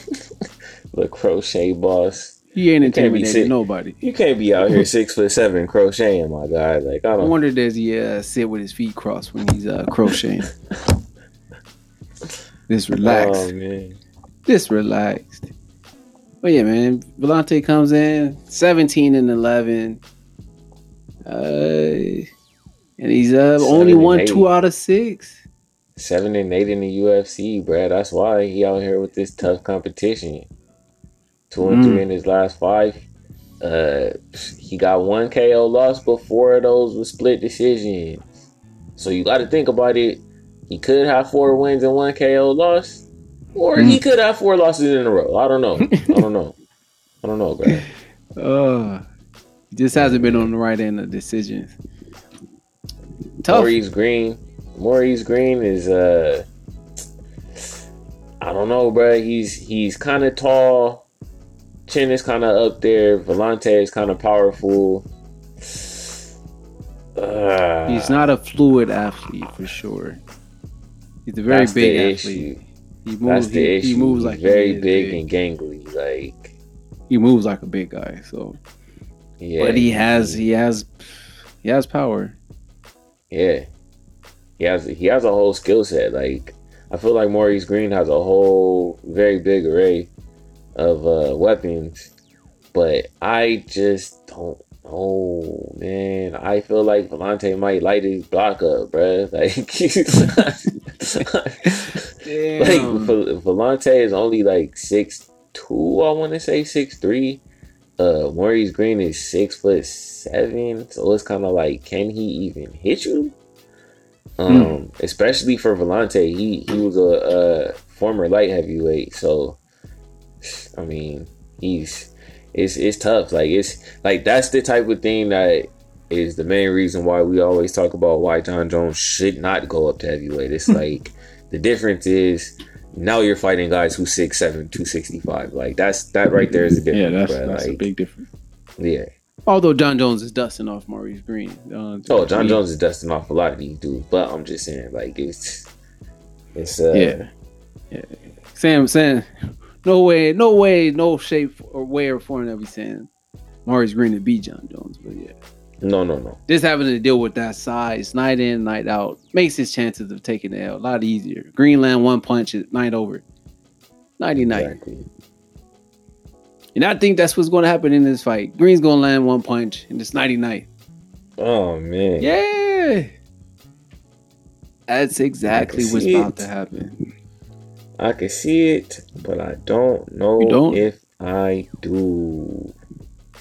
The crochet boss. He ain't can't be intimidating sick. nobody. You can't be out here six foot seven crocheting, my guy. Like I I don't. wonder does he uh, sit with his feet crossed when he's uh, crocheting? Just relaxed. Oh man. Just relaxed. But yeah, man, Villante comes in 17 and 11. Uh, and he's uh, Seven only won eight. two out of six. Seven and eight in the UFC, bruh. That's why he out here with this tough competition. Two and Mm. three in his last five. Uh, he got one KO loss, but four of those were split decisions. So you got to think about it. He could have four wins and one KO loss, or he could have four losses in a row. I don't know. I don't know. I don't know, bruh. Uh, he just hasn't been on the right end of decisions. Tough. Maurice Greene. Maurice Greene is uh I don't know, bro. He's he's kind of tall. Chin is kind of up there. Villante is kind of powerful. Uh, He's not a fluid athlete for sure. He's a very big athlete. issue. He That's moves. the He, issue. he moves like very is big, and gangly. Like he moves like a big guy. So, yeah, but he has he has he has power. Yeah. He has he has a whole skill set. Like I feel like Maurice Greene has a whole very big array of uh, weapons. But I just don't know, man. I feel like Villante might light his block up, bruh. Like, like Vol- Villante is only like six two. I want to say six three. Uh, Maurice Greene is six foot seven, so it's kind of like, can he even hit you? Um, especially for Villante, he he was a, a former light heavyweight, so I mean, he's it's it's tough. Like it's like that's the type of thing that is the main reason why we always talk about why Jon Jones should not go up to heavyweight. It's like the difference is now you're fighting guys who 6'7", 265. Like that's that right there is the difference. yeah, that's, bruh. that's a big difference. yeah. Although Jon Jones is dusting off Maurice Greene. Uh, Oh, Jon he- Jones is dusting off a lot of these dudes, but I'm just saying, like it's it's uh Yeah, yeah. Sam saying, no way, no way, no shape or way or form that we saying Maurice Greene to beat Jon Jones. But yeah, no no no. just having to deal with that size night in, night out makes his chances of taking the L a lot easier. Greenland one punch it night over, nighty night. Exactly. And I think that's what's going to happen in this fight. Greene's going to land one punch and it's nighty night. Oh man. Yeah. That's exactly what's it. about to happen. I can see it, but I don't know don't? if I do.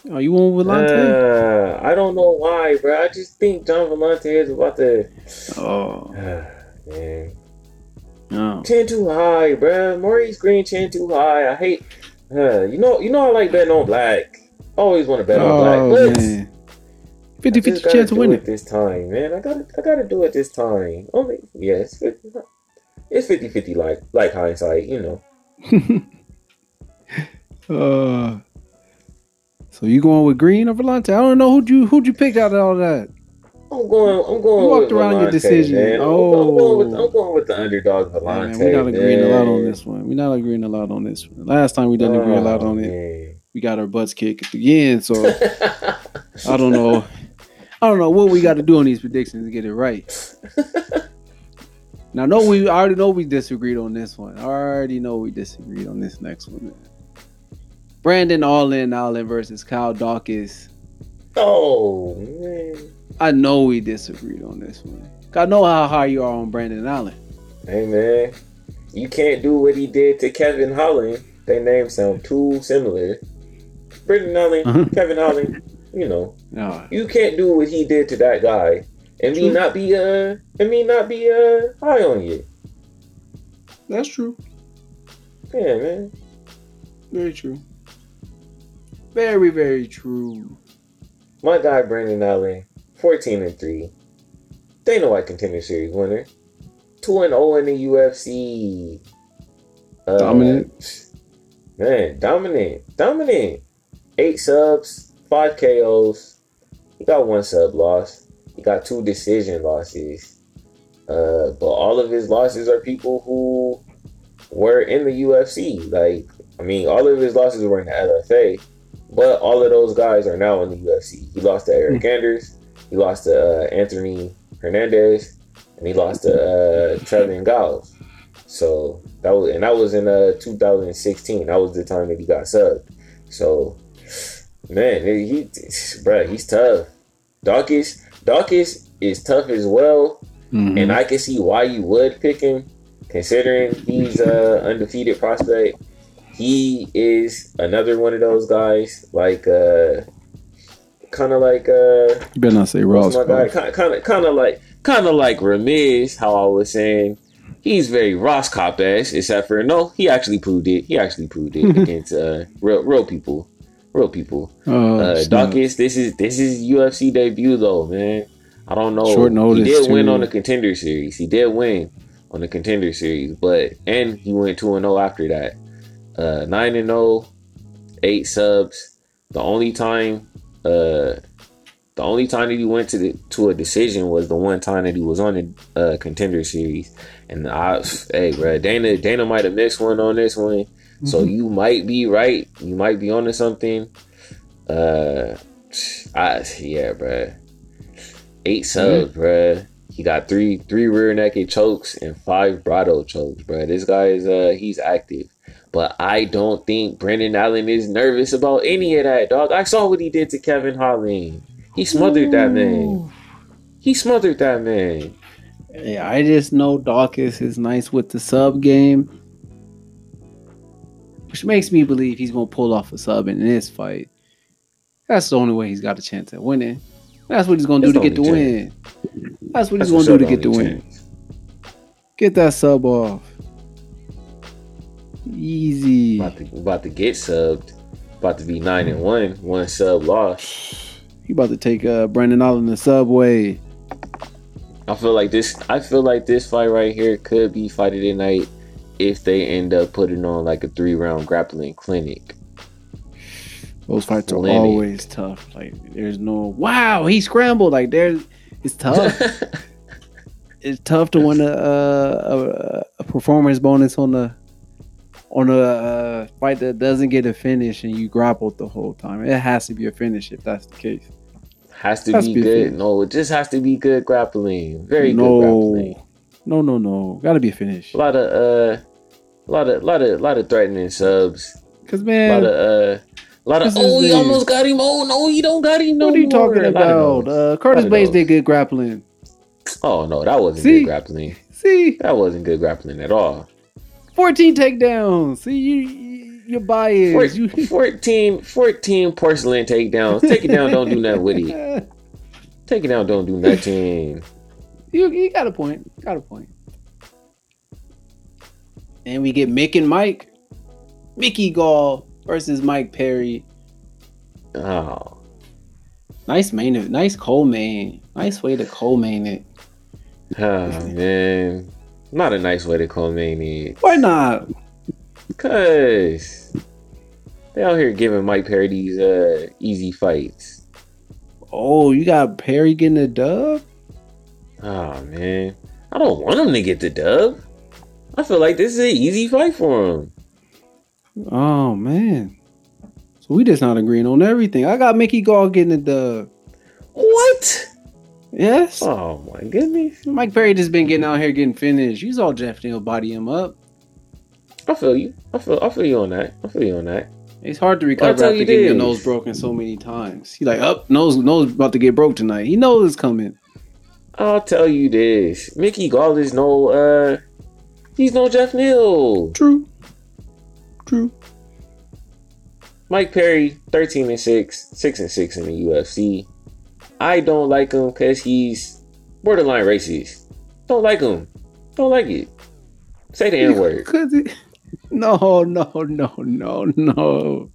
Oh, you want Villante? Uh, I don't know why, bro. I just think Gian Villante is about to. oh, man, no. chin too high, bro. Maurice Greene chin too high. I hate. Uh, you know, you know, I like betting on black. Always want to bet on Oh, black, but man. 50 I 50 just gotta chance of it this time, man. I gotta I gotta do it this time. Only yeah, it's 50 it's 50 50 like like hindsight, you know. Uh, so you going with Greene or Villante? I don't know who'd you who'd you pick out of all that. I'm going I'm going You walked with around your decision. Man. Oh. I'm going with I'm going with the underdog oh. Yeah, Villante. man, we're not agreeing a lot on this one. We're not agreeing a lot on this one. Last time we didn't agree a lot Oh, on it. man. We got our butts kicked again. So I don't know. I don't know what we got to do on these predictions to get it right. Now, no, we I already know we disagreed on this one. I already know we disagreed on this next one. Man. Brendan All In All In versus Kyle Daukaus. oh man. I know we disagreed on this one. I know how high you are on Brendan Allen. Hey man. You can't do what he did to Kevin Holland. They names sound too similar. Brendan Holland, Uh-huh. Kevin Holland, you know. No, You can't do what he did to that guy and me not be uh and me not be uh high on you. that's true. Yeah, man. Very true. Very, very true. My guy Brendan Allen, 14 and 3. Dana White contender series winner. 2 and 0 in the UFC. Uh, Dominant. Man, dominant. Dominant. Eight subs, five KOs. He got one sub loss. He got two decision losses. Uh, but all of his losses are people who were in the UFC. Like, I mean, all of his losses were in the LFA, but all of those guys are now in the UFC. He lost to Eryk Anders. He lost to uh, Anthony Hernandez, and he lost to uh, Trevin Giles. So that was, and that was in uh 2016. That was the time that he got subbed. So, man, he, bruh, he's tough. Daukaus, Daukaus is tough as well, Mhm. and I can see why you would pick him, considering he's a undefeated prospect. He is another one of those guys, like uh, kind of like uh, you better not say Ross. My guy? Kind of, kind of, kind of like, kind of like Ramiz. How I was saying, he's very Rohskopf ass. Except for no, he actually proved it. He actually proved it against uh, real, real people, real people. Oh, Uh. Daukaus, this is this is UFC debut though, man. I don't know. Short notice, He did win on the contender series. He did win on the contender series, but and he went two and zero after that. Uh, nine and zero, eight subs. The only time, uh, the only time that he went to the to a decision was the one time that he was on the uh, contender series. And I, hey, bro, Dana Dana might have missed one on this one. So Mm-hmm. you might be right. You might be onto something. Uh, I yeah, bruh. Eight subs, bruh. He got three three rear naked chokes and five brabo chokes, bruh. This guy is uh he's active. But I don't think Brendan Allen is nervous about any of that, dog. I saw what he did to Kevin Holland. He smothered that man. He smothered that man. Yeah, I just know Daukaus is nice with the sub game, which makes me believe he's gonna pull off a sub in this fight. That's the only way he's got a chance at winning. That's what he's gonna do to get the the only win. That's what he's gonna do to get the only win. Get that sub off. Easy. About to, about to get subbed. About to be nine and one. One sub loss. He about to take uh, Brendan Allen the subway. I feel like this. I feel like this fight right here could be fight of the night if they end up putting on like a three round grappling clinic. Those fights are Clinic. always tough. Like there's no wow, he scrambled. Like there's it's tough. it's tough to win a, a, a performance bonus on the on a uh, fight that doesn't get a finish and you grappled the whole time. It has to be a finish if that's the case. has to Has be to be good. No, it just has to be good grappling. Very good grappling. no, no, no. Got to be a finish. A lot of uh, a lot of, lot of, lot of threatening subs. Cause A man, lot of uh, a lot of. Oh, he almost got him. Oh no, he don't got him. No what are you more. talking A about? Uh, Curtis Blaydes did good grappling. Oh no, that wasn't See? good grappling. See, That wasn't good grappling at all. 14 takedowns. See, you, you you're biased. Four- 14, 14 porcelain takedowns. Take it down, don't do nothing with it. Take it down, don't do nothing. you, you got a point. Got a point. And we get Mick and Mike. Mickey Gall versus Mike Perry. Oh, Nice main, nice co-main, nice way to co-main it. Oh man, not a nice way to co-main. Why not? Cause they out here giving Mike Perry these uh easy fights. Oh, you got Perry getting the dub. Oh man, I don't want him to get the dub. I feel like this is an easy fight for him. Oh man. So we just not agreeing on everything. I got Mickey Gall getting the dub. What? Yes. Oh my goodness. Mike Perry just been getting out here getting finished. He's all Geoff Neal body him up. I feel you. I feel. I feel you on that. I feel you on that. It's hard to recover after you getting your nose broken so many times. He like, up nose nose about to get broke tonight. He knows it's coming. I'll tell you this. Mickey Gall is no. uh He's no Geoff Neal. True. True. Mike Perry, 13 and 6, 6 and 6 in the UFC. I don't like him because he's borderline racist. Don't like him. Don't like it. Say the N word. No, no, no, no, no.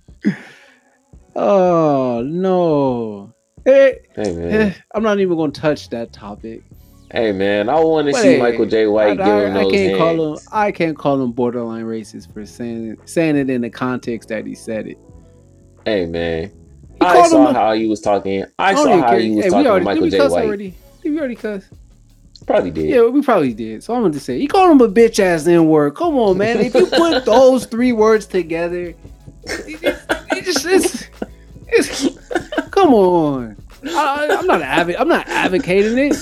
Oh no. Hey, Hey man. I'm not even gonna touch that topic. Hey man, I want to see hey, Michael J. White I, I- I can't hands. call him. I can't call him borderline racist for saying it, saying it in the context that he said it. Hey man. I saw him a- how he was talking. I don't saw how he was Hey, talking to already, Michael J. White. already? Did we already cuss? Probably did. Yeah, we probably did. So I'm gonna say he called him a bitch ass N word. Come on, man. If you put those three words together, it, it, it just it's, it's come on. I, I'm not I'm not advocating it.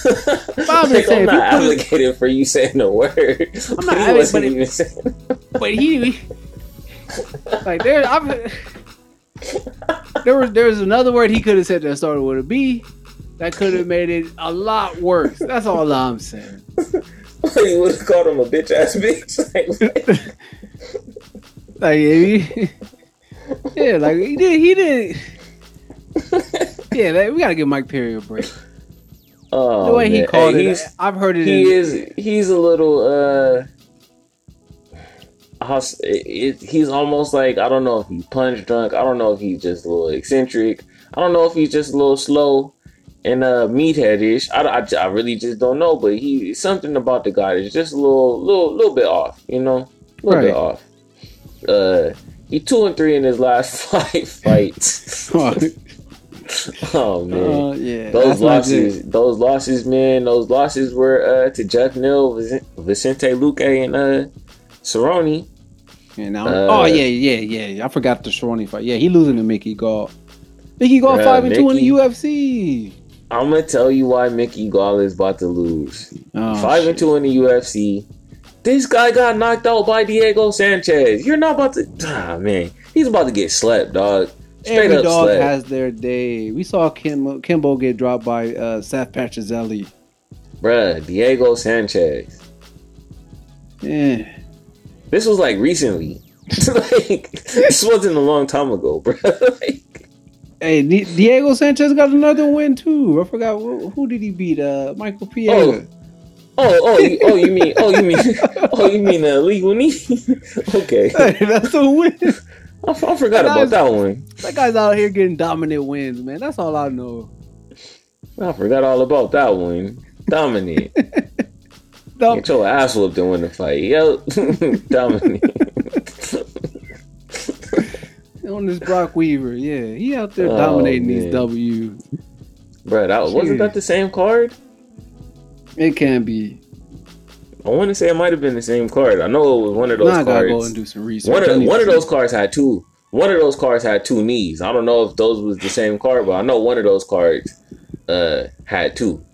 I'm Like, saying, I'm not you put it- advocating for you saying the word. I'm not advocating, wasn't but it- but he like there. I'm, there was there was another word he could have said that started with a B. That could have made it a lot worse. That's all I'm saying. he would have called him a bitch ass bitch. Like, Like, he, yeah, like he did. He did. Yeah, like, we gotta give Mike Perry a break. oh, the way he called Hey, it, he's- I've heard it. he in, is he's a little uh it, it, he's almost like I don't know if he's punch drunk. I don't know if he's just a little eccentric. I don't know if he's just a little slow and uh meatheadish. I, I, I really just don't know. But he something about the guy is just a little little little bit off. You know, a little bit off. Uh, he two and three in his last five fights. oh man. Uh, yeah, Those losses, those losses, man. Those losses were uh, to Geoff Neal, Vicente Luque, and uh, Cerrone. And now, Uh, oh yeah, yeah, yeah. I forgot the Cerrone fight. Yeah, he losing to Mickey Gall. Mickey Gall five and two in the UFC. I'm gonna tell you why Mickey Gall is about to lose. Oh, Five shit. and two in the UFC. This guy got knocked out by Diego Sanchez. You're not about to. Ah man, he's about to get slept, dog. Straight Every up dog slept. has their day. We saw Kim, Kimbo get dropped by uh, Seth Petruzelli. Bruh, Diego Sanchez. Yeah. This was like recently. like this wasn't a long time ago, bro. like, Hey, Di- Diego Sanchez got another win too. I forgot who, who did he beat? Uh, Michael Pereira. Oh, oh, you, oh, you mean, oh, you mean, oh, you mean a legal knee? okay, Hey, that's a win. I, I forgot about that one. That guy's out here getting dominant wins, man. That's all I know. I forgot all about that one. Dominant, Dom- get your ass whooped and win the fight. Yo, dominant. on this Brok Weaver, yeah, he out there Oh, dominating man. these W's. Bro, that wasn't that the same card? It can be. I want to say it might have been the same card. I know it was one of those Now I gotta cards. go and do some research. one of one of those cards had two. One of those cards had two knees. I don't know if those was the same card, but I know one of those cards uh had two.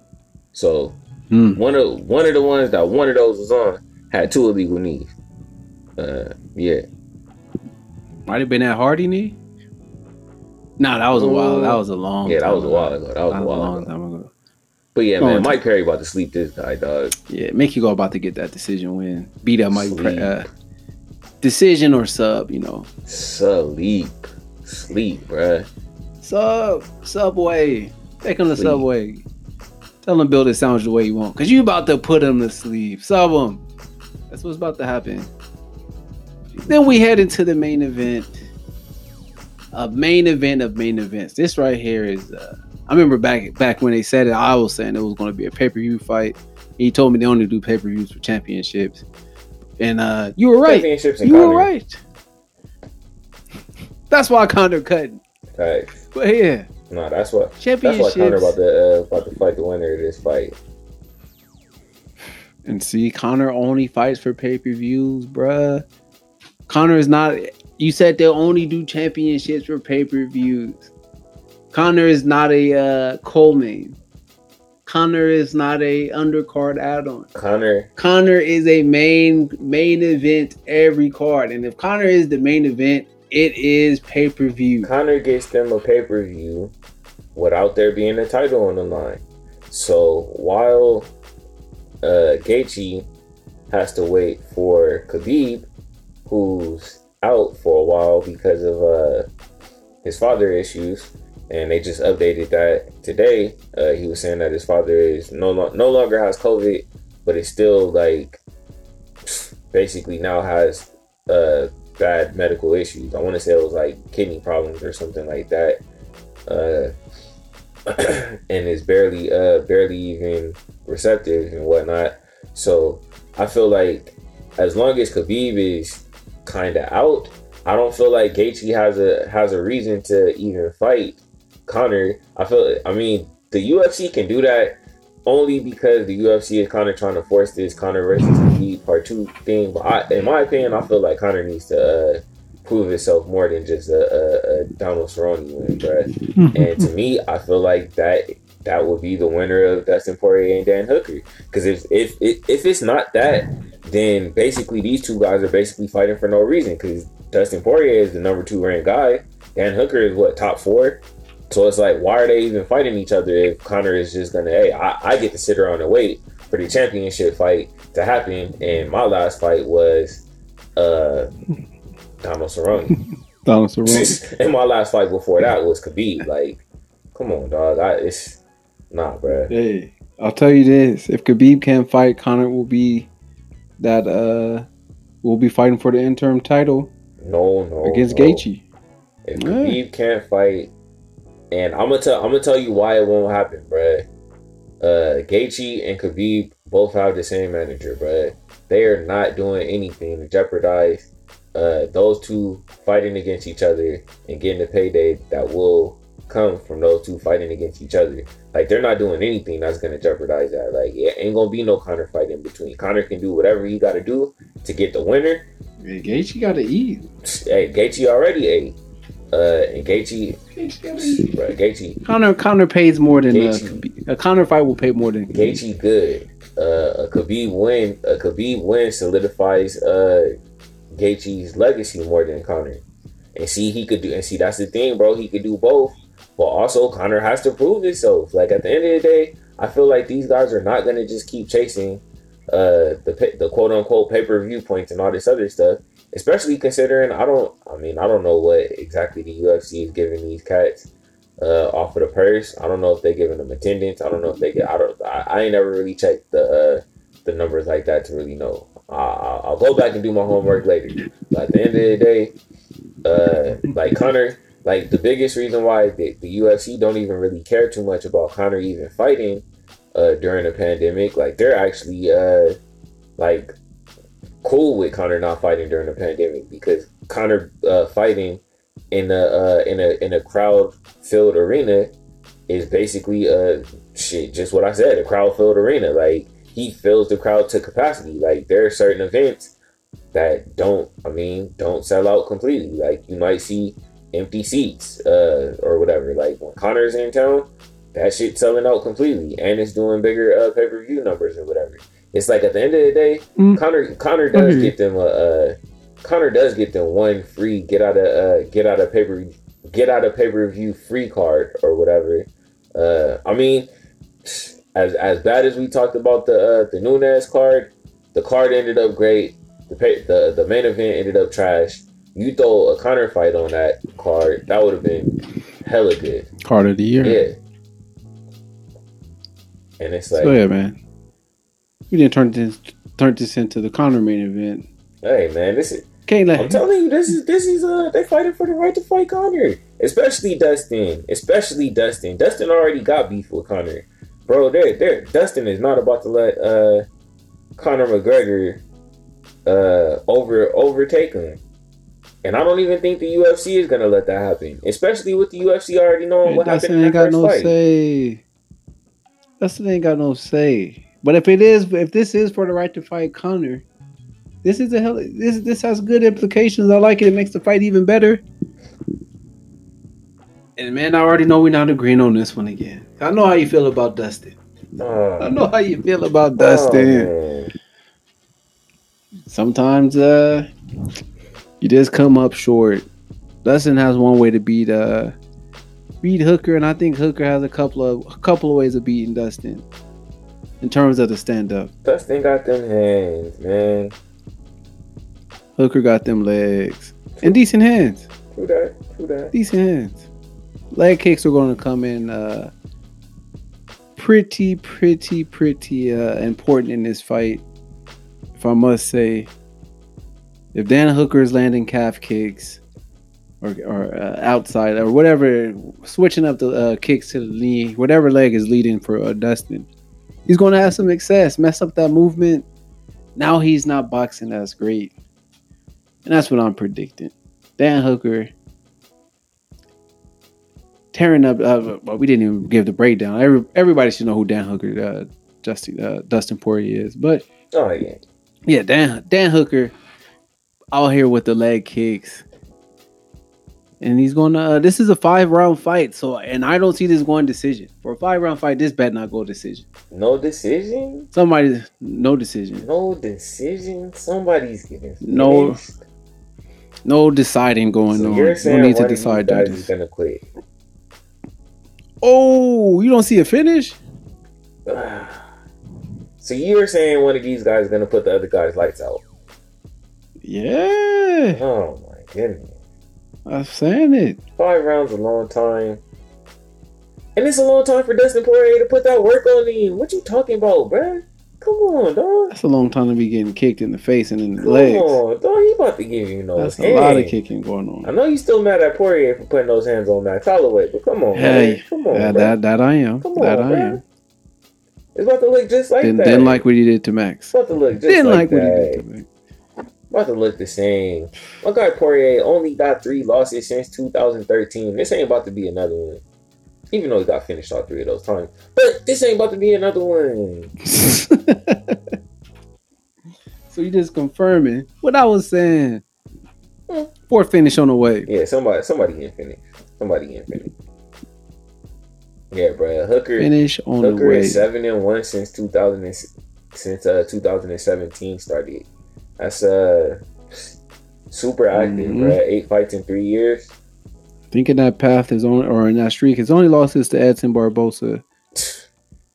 So Hmm. one of one of the ones that one of those was on had two illegal knees. Uh, yeah. Might have been that Hardy knee. Nah, that was a while. That was a long. Yeah, that was a while ago. That was a while long ago. time ago. But yeah, man, Mike Perry about to sleep this guy, dog. Yeah, Mickey Gall about to get that decision win. Beat up Mike. Sleep. uh, decision or sub, you know. Sleep. Sleep, bruh. Sub, Subway. Take him to Sleep. Subway. Tell him build his sandwich the way you want. Cause you about to put him to sleep. Sub him. That's what's about to happen. Then we head into the main event. A main event of main events. This right here is uh I remember back back when they said it, I was saying it was going to be a pay per view fight. He told me they only do pay per views for championships, and uh, you were right. You were right. That's why Conor cut. Facts. But yeah, No, that's what. Championships. That's championships. why Conor about to uh, about to fight the winner of this fight. And see, Conor only fights for pay per views, bruh. Conor is not. You said they'll only do championships for pay per views. Conor is not a uh, co-main. Conor is not a undercard add-on. Conor. Conor is a main main event every card, and if Conor is the main event, it is pay per view. Conor gets them a pay per view without there being a title on the line. So while uh, Gaethje has to wait for Khabib, who's out for a while because of uh, his father issues, and they just updated that today. Uh, he was saying that his father is no lo- no longer has COVID, but it's still like basically now has uh, bad medical issues. I want to say it was like kidney problems or something like that. Uh, and is barely uh barely even receptive and whatnot. So I feel like as long as Khabib is kind of out, I don't feel like Gaethje has a has a reason to even fight Conor. I feel I mean the UFC can do that only because the UFC is kind of trying to force this Conor versus Khabib part two thing. But I, in my opinion, I feel like Conor needs to uh, prove itself more than just a, a, a Donald Cerrone win, bruh. and to me, I feel like that that would be the winner of Dustin Poirier and Dan Hooker. Because if, if if if it's not that, then basically these two guys are basically fighting for no reason. Because Dustin Poirier is the number two ranked guy. Dan Hooker is what top four. So it's like, why are they even fighting each other if Conor is just gonna, hey, I, I get to sit around and wait for the championship fight to happen. And my last fight was uh Donald Cerrone. Donald Cerrone. and my last fight before that was Khabib. Like, come on, dog. I, it's nah, bruh. Hey, I'll tell you this: if Khabib can't fight, Conor will be that uh will be fighting for the interim title No, no. against no. Gaethje. If Yeah. Khabib can't fight, and I'm gonna tell, I'm gonna tell you why it won't happen, bruh. Uh, Gaethje and Khabib both have the same manager, bruh. They are not doing anything to jeopardize uh those two fighting against each other and getting the payday that will come from those two fighting against each other. Like they're not doing anything that's gonna jeopardize that. Like it ain't gonna be no Conor fight in between. Conor can do whatever he got to do to get the winner. Hey, Gaethje got to eat. Hey, Gaethje already ate. Uh, and Gaethje, bro, Gaethje, Conor Conor pays more than uh, Gaethje. Khabib. a Conor fight will pay more than Gaethje good. Uh, a Khabib win, a Khabib win solidifies uh Gaethje's legacy more than Conor. And see, he could do, and see, that's the thing, bro. He could do both, but also Conor has to prove himself. Like at the end of the day, I feel like these guys are not gonna just keep chasing uh the the quote unquote pay per view points and all this other stuff. Especially considering I don't, I mean, I don't know what exactly the UFC is giving these cats uh, off of the purse. I don't know if they're giving them attendance. I don't know if they get. I don't. I, I ain't never really checked the uh, the numbers like that to really know. I, I'll, I'll go back and do my homework later. But at the end of the day, uh, like Conor, like the biggest reason why the, the UFC don't even really care too much about Conor even fighting uh, during the pandemic. Like they're actually uh, like cool with Conor not fighting during the pandemic because Conor uh, fighting in a uh, in a in a crowd filled arena is basically uh shit just what I said a crowd filled arena. Like he fills the crowd to capacity. Like there are certain events that don't I mean don't sell out completely. Like you might see empty seats uh or whatever. Like when Conor's in town that shit selling out completely and it's doing bigger uh, pay per view numbers or whatever it's like at the end of the day Mm. Conor Conor does Mhm. get them a uh, Conor does get them one free get out of uh, get out of paper get out of pay per view free card or whatever. Uh, I mean, as as bad as we talked about the uh, the Nunes card, the card ended up great. The pay, the the main event ended up trash. You throw a Conor fight on that card, that would have been hella good. card of the year. Yeah. And it's like, So yeah, man. We didn't turn this turn this into the Conor main event. hey man, this is Can't let I'm telling you, this is this is uh they fighting for the right to fight Conor. Especially Dustin. Especially Dustin. Dustin already got beef with Conor. Bro, they're, they're, Dustin is not about to let uh Conor McGregor uh over overtake him. And I don't even think the UFC is gonna let that happen. Especially with the UFC already knowing Man, what Dustin happened in ain't got no fight. say. Dustin ain't got no say. But if it is, if this is for the right to fight Conor, this is a hell. This this has good implications. I like it. It makes the fight even better. And man, I already know we're not agreeing on this one again. I know how you feel about Dustin. I Oh, know how you feel about oh, Dustin. man. Sometimes uh you just come up short. Dustin has one way to beat uh beat Hooker, and I think Hooker has a couple of a couple of ways of beating Dustin in terms of the stand up. Dustin got them hands, man. Hooker got them legs and decent hands. Who that? Who that? Decent hands. Leg kicks are going to come in uh pretty, pretty, pretty uh important in this fight. If I must say, if Dan Hooker is landing calf kicks or, or uh, outside or whatever, switching up the uh, kicks to the knee, whatever leg is leading for uh, Dustin, he's going to have some success. Mess up that movement. Now he's not boxing as great, and that's what I'm predicting. Dan Hooker tearing up. Uh, well, we didn't even give the breakdown. Every, everybody should know who Dan Hooker, uh, Justin, uh, Dustin Poirier is. But Oh yeah. yeah, Dan Dan Hooker out here with the leg kicks. And he's gonna. Uh, this is a five round fight, so and I don't see this going decision for a five round fight. This bet not go decision. No decision. Somebody, no decision, No decision. Somebody's getting No finished. no deciding going So on. you're No need to one of these decide guys judges. gonna quit. Oh, you don't see a finish? so you're saying one of these guys is gonna put the other guy's lights out? Yeah, Oh my goodness. I'm saying it. Five rounds a long time. And it's a long time for Dustin Poirier to put that work on him. What you talking about, bruh? Come on, dog. That's a long time to be getting kicked in the face and in the Come legs. Come on, dog. He about to give you no That's a lot of kicking going on. I know you still mad at Poirier for putting those hands on Max Holloway, but come on, Hey, man. Come on, that, bruh. that that I am. Come that on, I bruh. am. It's about to look just like Didn't, that. didn't like what he did to Max. It's about to look just Didn't like, like what he that. did to Max. About to look the same. My guy Poirier only got three losses since 2013. This ain't about to be another one. Even though he got finished all three of those times. But this ain't about to be another one. so you just confirming what I was saying. Hmm. Fourth finish on the way. Yeah, somebody somebody getting finished. Somebody getting finish. Yeah, bro. Hooker Finish on the way. is seven and one since 2000 since uh 2017 started. That's uh super active, Mhm. bro. Eight fights in three years. Thinking that path is on or in that streak. His only loss is to Edson Barbosa.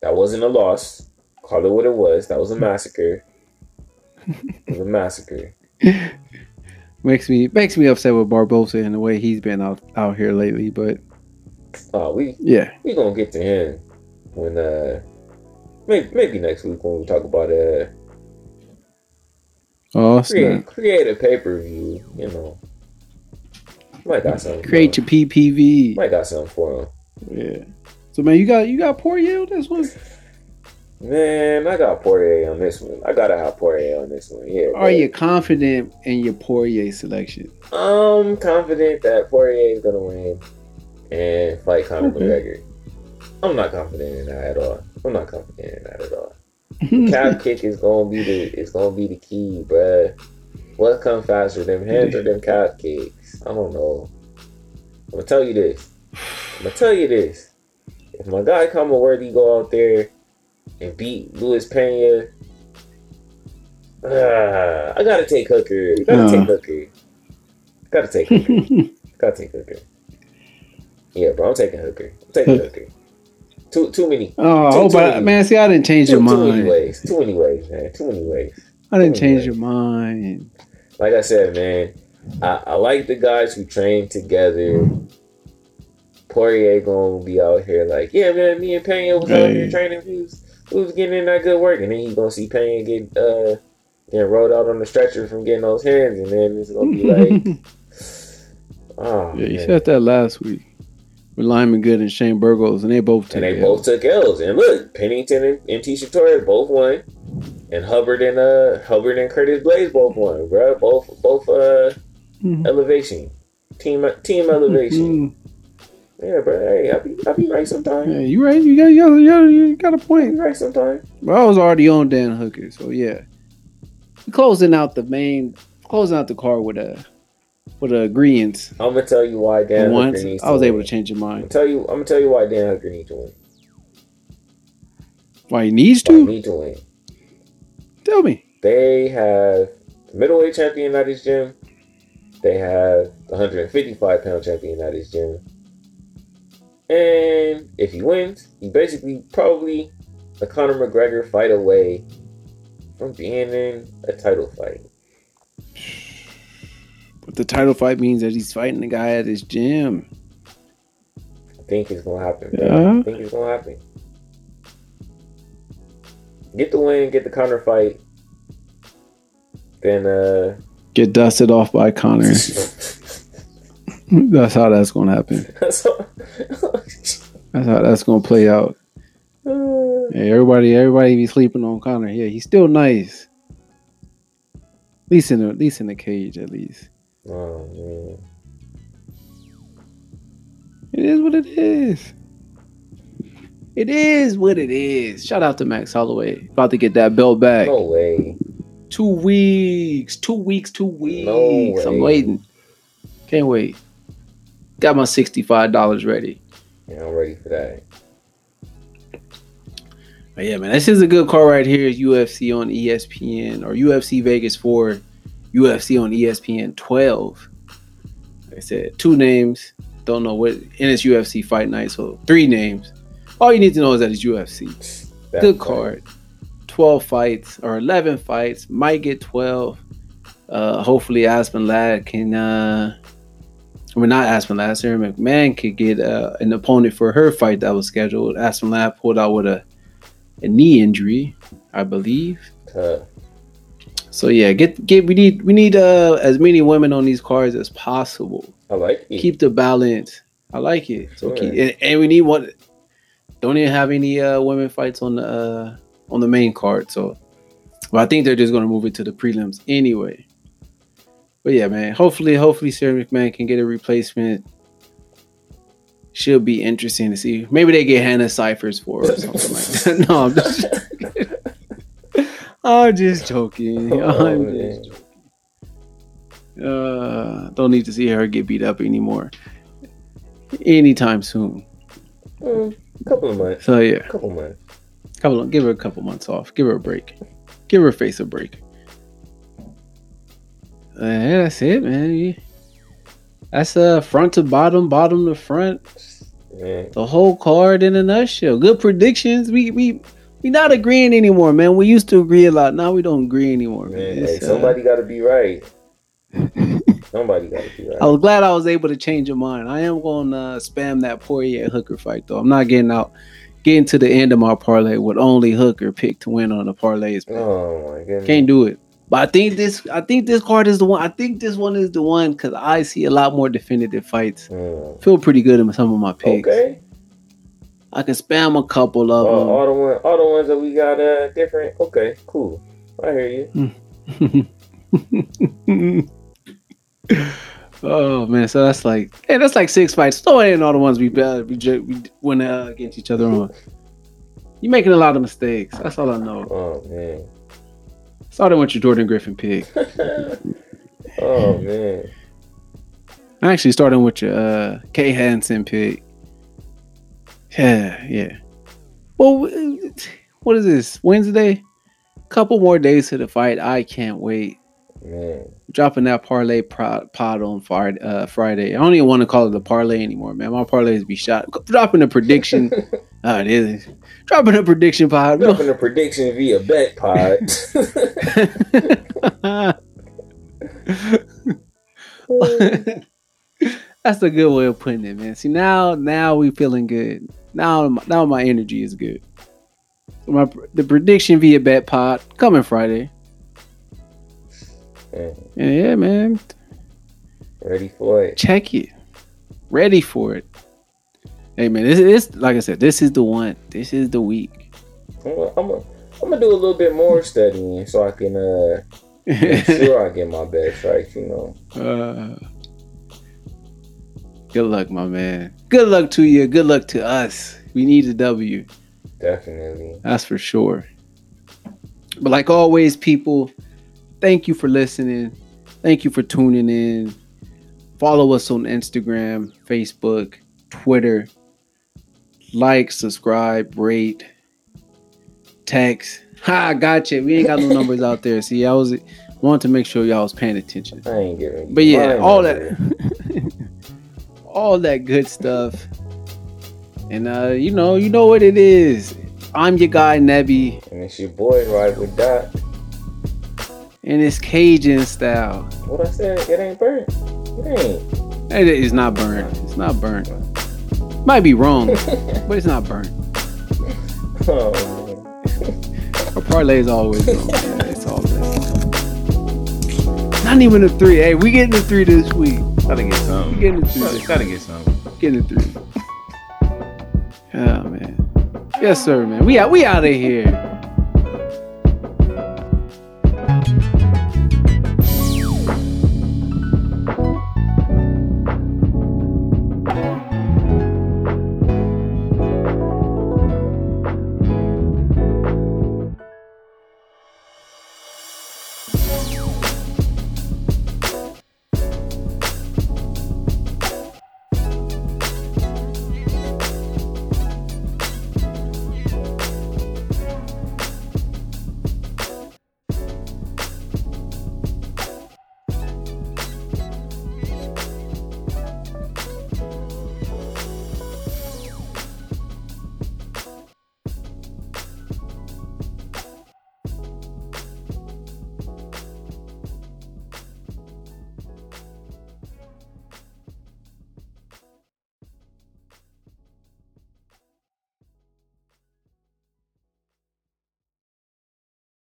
That wasn't a loss. Call it what it was. That was a massacre. it was a massacre. Makes me makes me upset with Barbosa and the way he's been out out here lately. But Oh, we yeah, we gonna get to him when uh maybe maybe next week when we talk about uh oh create create a pay per view. You know, might got something. Create for your PPV. might got something for him. Yeah. So man, you got you got Poirier on this one. Man, I got Poirier on this one. I gotta have Poirier on this one. Yeah. Are you confident in your Poirier selection? I'm confident that Poirier is gonna win and fight Conor Okay. McGregor. I'm not confident in that at all. I'm not confident in that at all. Calf kick is gonna be the is gonna be the key, bruh. What come faster, them hands or them calf kicks? I don't know. I'm gonna tell you this. I'm gonna tell you this. If my guy Khama Worthy go out there and beat Luis Pena, ah, I gotta take Hooker. Gotta Uh. take Hooker. Gotta take Hooker. gotta take Hooker. Yeah, bro, I'm taking Hooker. I'm taking Hooker. Too too many. oh, Too- oh, too but many- man, see, I didn't change Too, your mind. too many ways. Too many ways, man. Too many ways. I didn't change ways. your mind. like I said, man, I, I like the guys who train together. Poirier gonna be out here like, yeah, man, me and Pena was out here training. We was, we was getting in that good work, and then he gonna see Pena get uh getting rolled out on the stretcher from getting those hands, and then it's gonna be like, oh, yeah, you man. said that last week with Lyman Good and Shane Burgos, and they both took and they it. both took L's. And look, Pennington and MT Shatori both won, and Hubbard and uh Hubbard and Curtis Blaydes both won, bro. Both both uh Mhm. elevation, team team elevation. Mhm. Yeah, bro. Hey, I be I be right sometimes. Yeah, you right? You got, you got, you got, you got a I be point. right sometimes. But I was already on Dan Hooker, so yeah. Closing out the main, closing out the card with a with a agreement. I'm gonna tell you why Dan Once Hooker needs. I was able win. to change your I'm mind. tell you. I'm gonna tell you why Dan Hooker needs to win. Why he needs Why he to? need to win. Tell me. They have the middleweight champion at his gym. They have the 155 pound champion at his gym. And if he wins, he basically probably a Conor McGregor fight away from being in a title fight. But the title fight means that he's fighting the guy at his gym. I think it's gonna happen. Yeah. I think it's gonna happen. Get the win, get the Conor fight. Then uh Get dusted off by Conor. That's how that's gonna happen. that's. That's how that's gonna play out. Yeah, everybody, everybody be sleeping on Conor. Yeah, he's still nice. At least in the, at least in the cage, at least. Oh man. It is what it is. It is what it is. Shout out to Max Holloway. About to get that belt back. No way. Two weeks. Two weeks. Two weeks. way. I'm waiting. Can't wait. Got my $65 ready. Yeah, I'm ready for that. But yeah, man, this is a good card right here. UFC on ESPN or UFC Vegas 4, UFC on ESPN 12. Like I said, two names. Don't know what, and it's UFC Fight Night, so three names. All you need to know is that it's UFC. That Good card. 12 fights or 11 fights. Might get 12. Uh, hopefully, Aspen Ladd can. Uh, I mean, not Aspen Ladd. Sara McMann could get uh, an opponent for her fight that was scheduled. Aspen Ladd pulled out with a, a knee injury, I believe. So yeah, get get we need we need uh as many women on these cards as possible. I like it. Keep the balance. I like it. So Sure. keep, and, and we need one. Don't even have any uh women fights on the uh on the main card. So, but I think they're just gonna move it to the prelims anyway. But yeah, man. Hopefully, hopefully Sara McMann can get a replacement. She'll be interesting to see. Maybe they get Hannah Cifers for or something like that. No, I'm just. I'm just joking. Oh, I'm man. just joking. Uh, don't need to see her get beat up anymore anytime soon. Mm, couple of months. So yeah, Couple months. couple of, give her a couple months off. Give her a break. Give her face a break. Uh, yeah, that's it, man. That's uh front to bottom, bottom to front. Man. The whole card in a nutshell. Good predictions. We we we not agreeing anymore, man. We used to agree a lot. Now we don't agree anymore, man. Man, hey, uh, somebody got to be right. somebody got to be right. I was glad I was able to change your mind. I am going to uh, spam that Poirier Hooker fight though. I'm not getting out, getting to the end of my parlay with only Hooker picked to win on the parlays. man. Oh my goodness. Can't do it. But I think this, I think this card is the one. I think this one is the one because I see a lot more definitive fights. Mm. Feel pretty good in some of my picks. Okay. I can spam a couple of All, them. all the one, all the ones that we got uh different. Okay, cool. I hear you. oh man, so that's like, hey, that's like six fights. Throw in all the ones we uh, we, ju- we went uh, against each other on. You making a lot of mistakes. That's all I know. Oh man. Starting with your Jordan Griffin pick. oh man. Actually, starting with your uh, Kay Hansen pick. Yeah, yeah. Well, what is this? Wednesday? Couple more days to the fight. I can't wait. Man. dropping that parlay pod on Friday, uh, Friday. I don't even want to call it the parlay anymore, man. My parlays be shot. Dropping a prediction. oh, it is. Dropping a prediction pod. Dropping a prediction via bet pod. That's a good way of putting it, man. See now, now we feeling good. Now, now my energy is good. My the prediction via bet pod coming Friday. Man, Yeah, man. ready for it. Check it. Ready for it. Hey man, this is like I said, this is the one. This is the week. I'm gonna, I'm gonna, I'm gonna do a little bit more studying so I can uh make sure I get my best right. You know. Uh, good luck, my man. Good luck to you. Good luck to us. We need a W. Definitely. That's for sure. But like always, people, thank you for listening. Thank you for tuning in. Follow us on Instagram, Facebook, Twitter. Like, subscribe, rate, text. Ha, gotcha. We ain't got no numbers out there. See, I was wanted to make sure y'all was paying attention. I ain't giving But yeah, all that all that good stuff. And uh, you know, you know what it is. I'm your guy Knebby, And it's your boy right with Dot. and it's Caging Style. What I said, it ain't burnt. It ain't. It is not burnt. It's not burnt. Might be wrong, but it's not burnt. Oh, man. Our parlay is always wrong. It's all good. Not even a three. Hey, we getting a three this week. Gotta get. We getting a three. Gotta, get something. Getting a three. Oh ah, man. Yes, sir, man. We out. We out of here.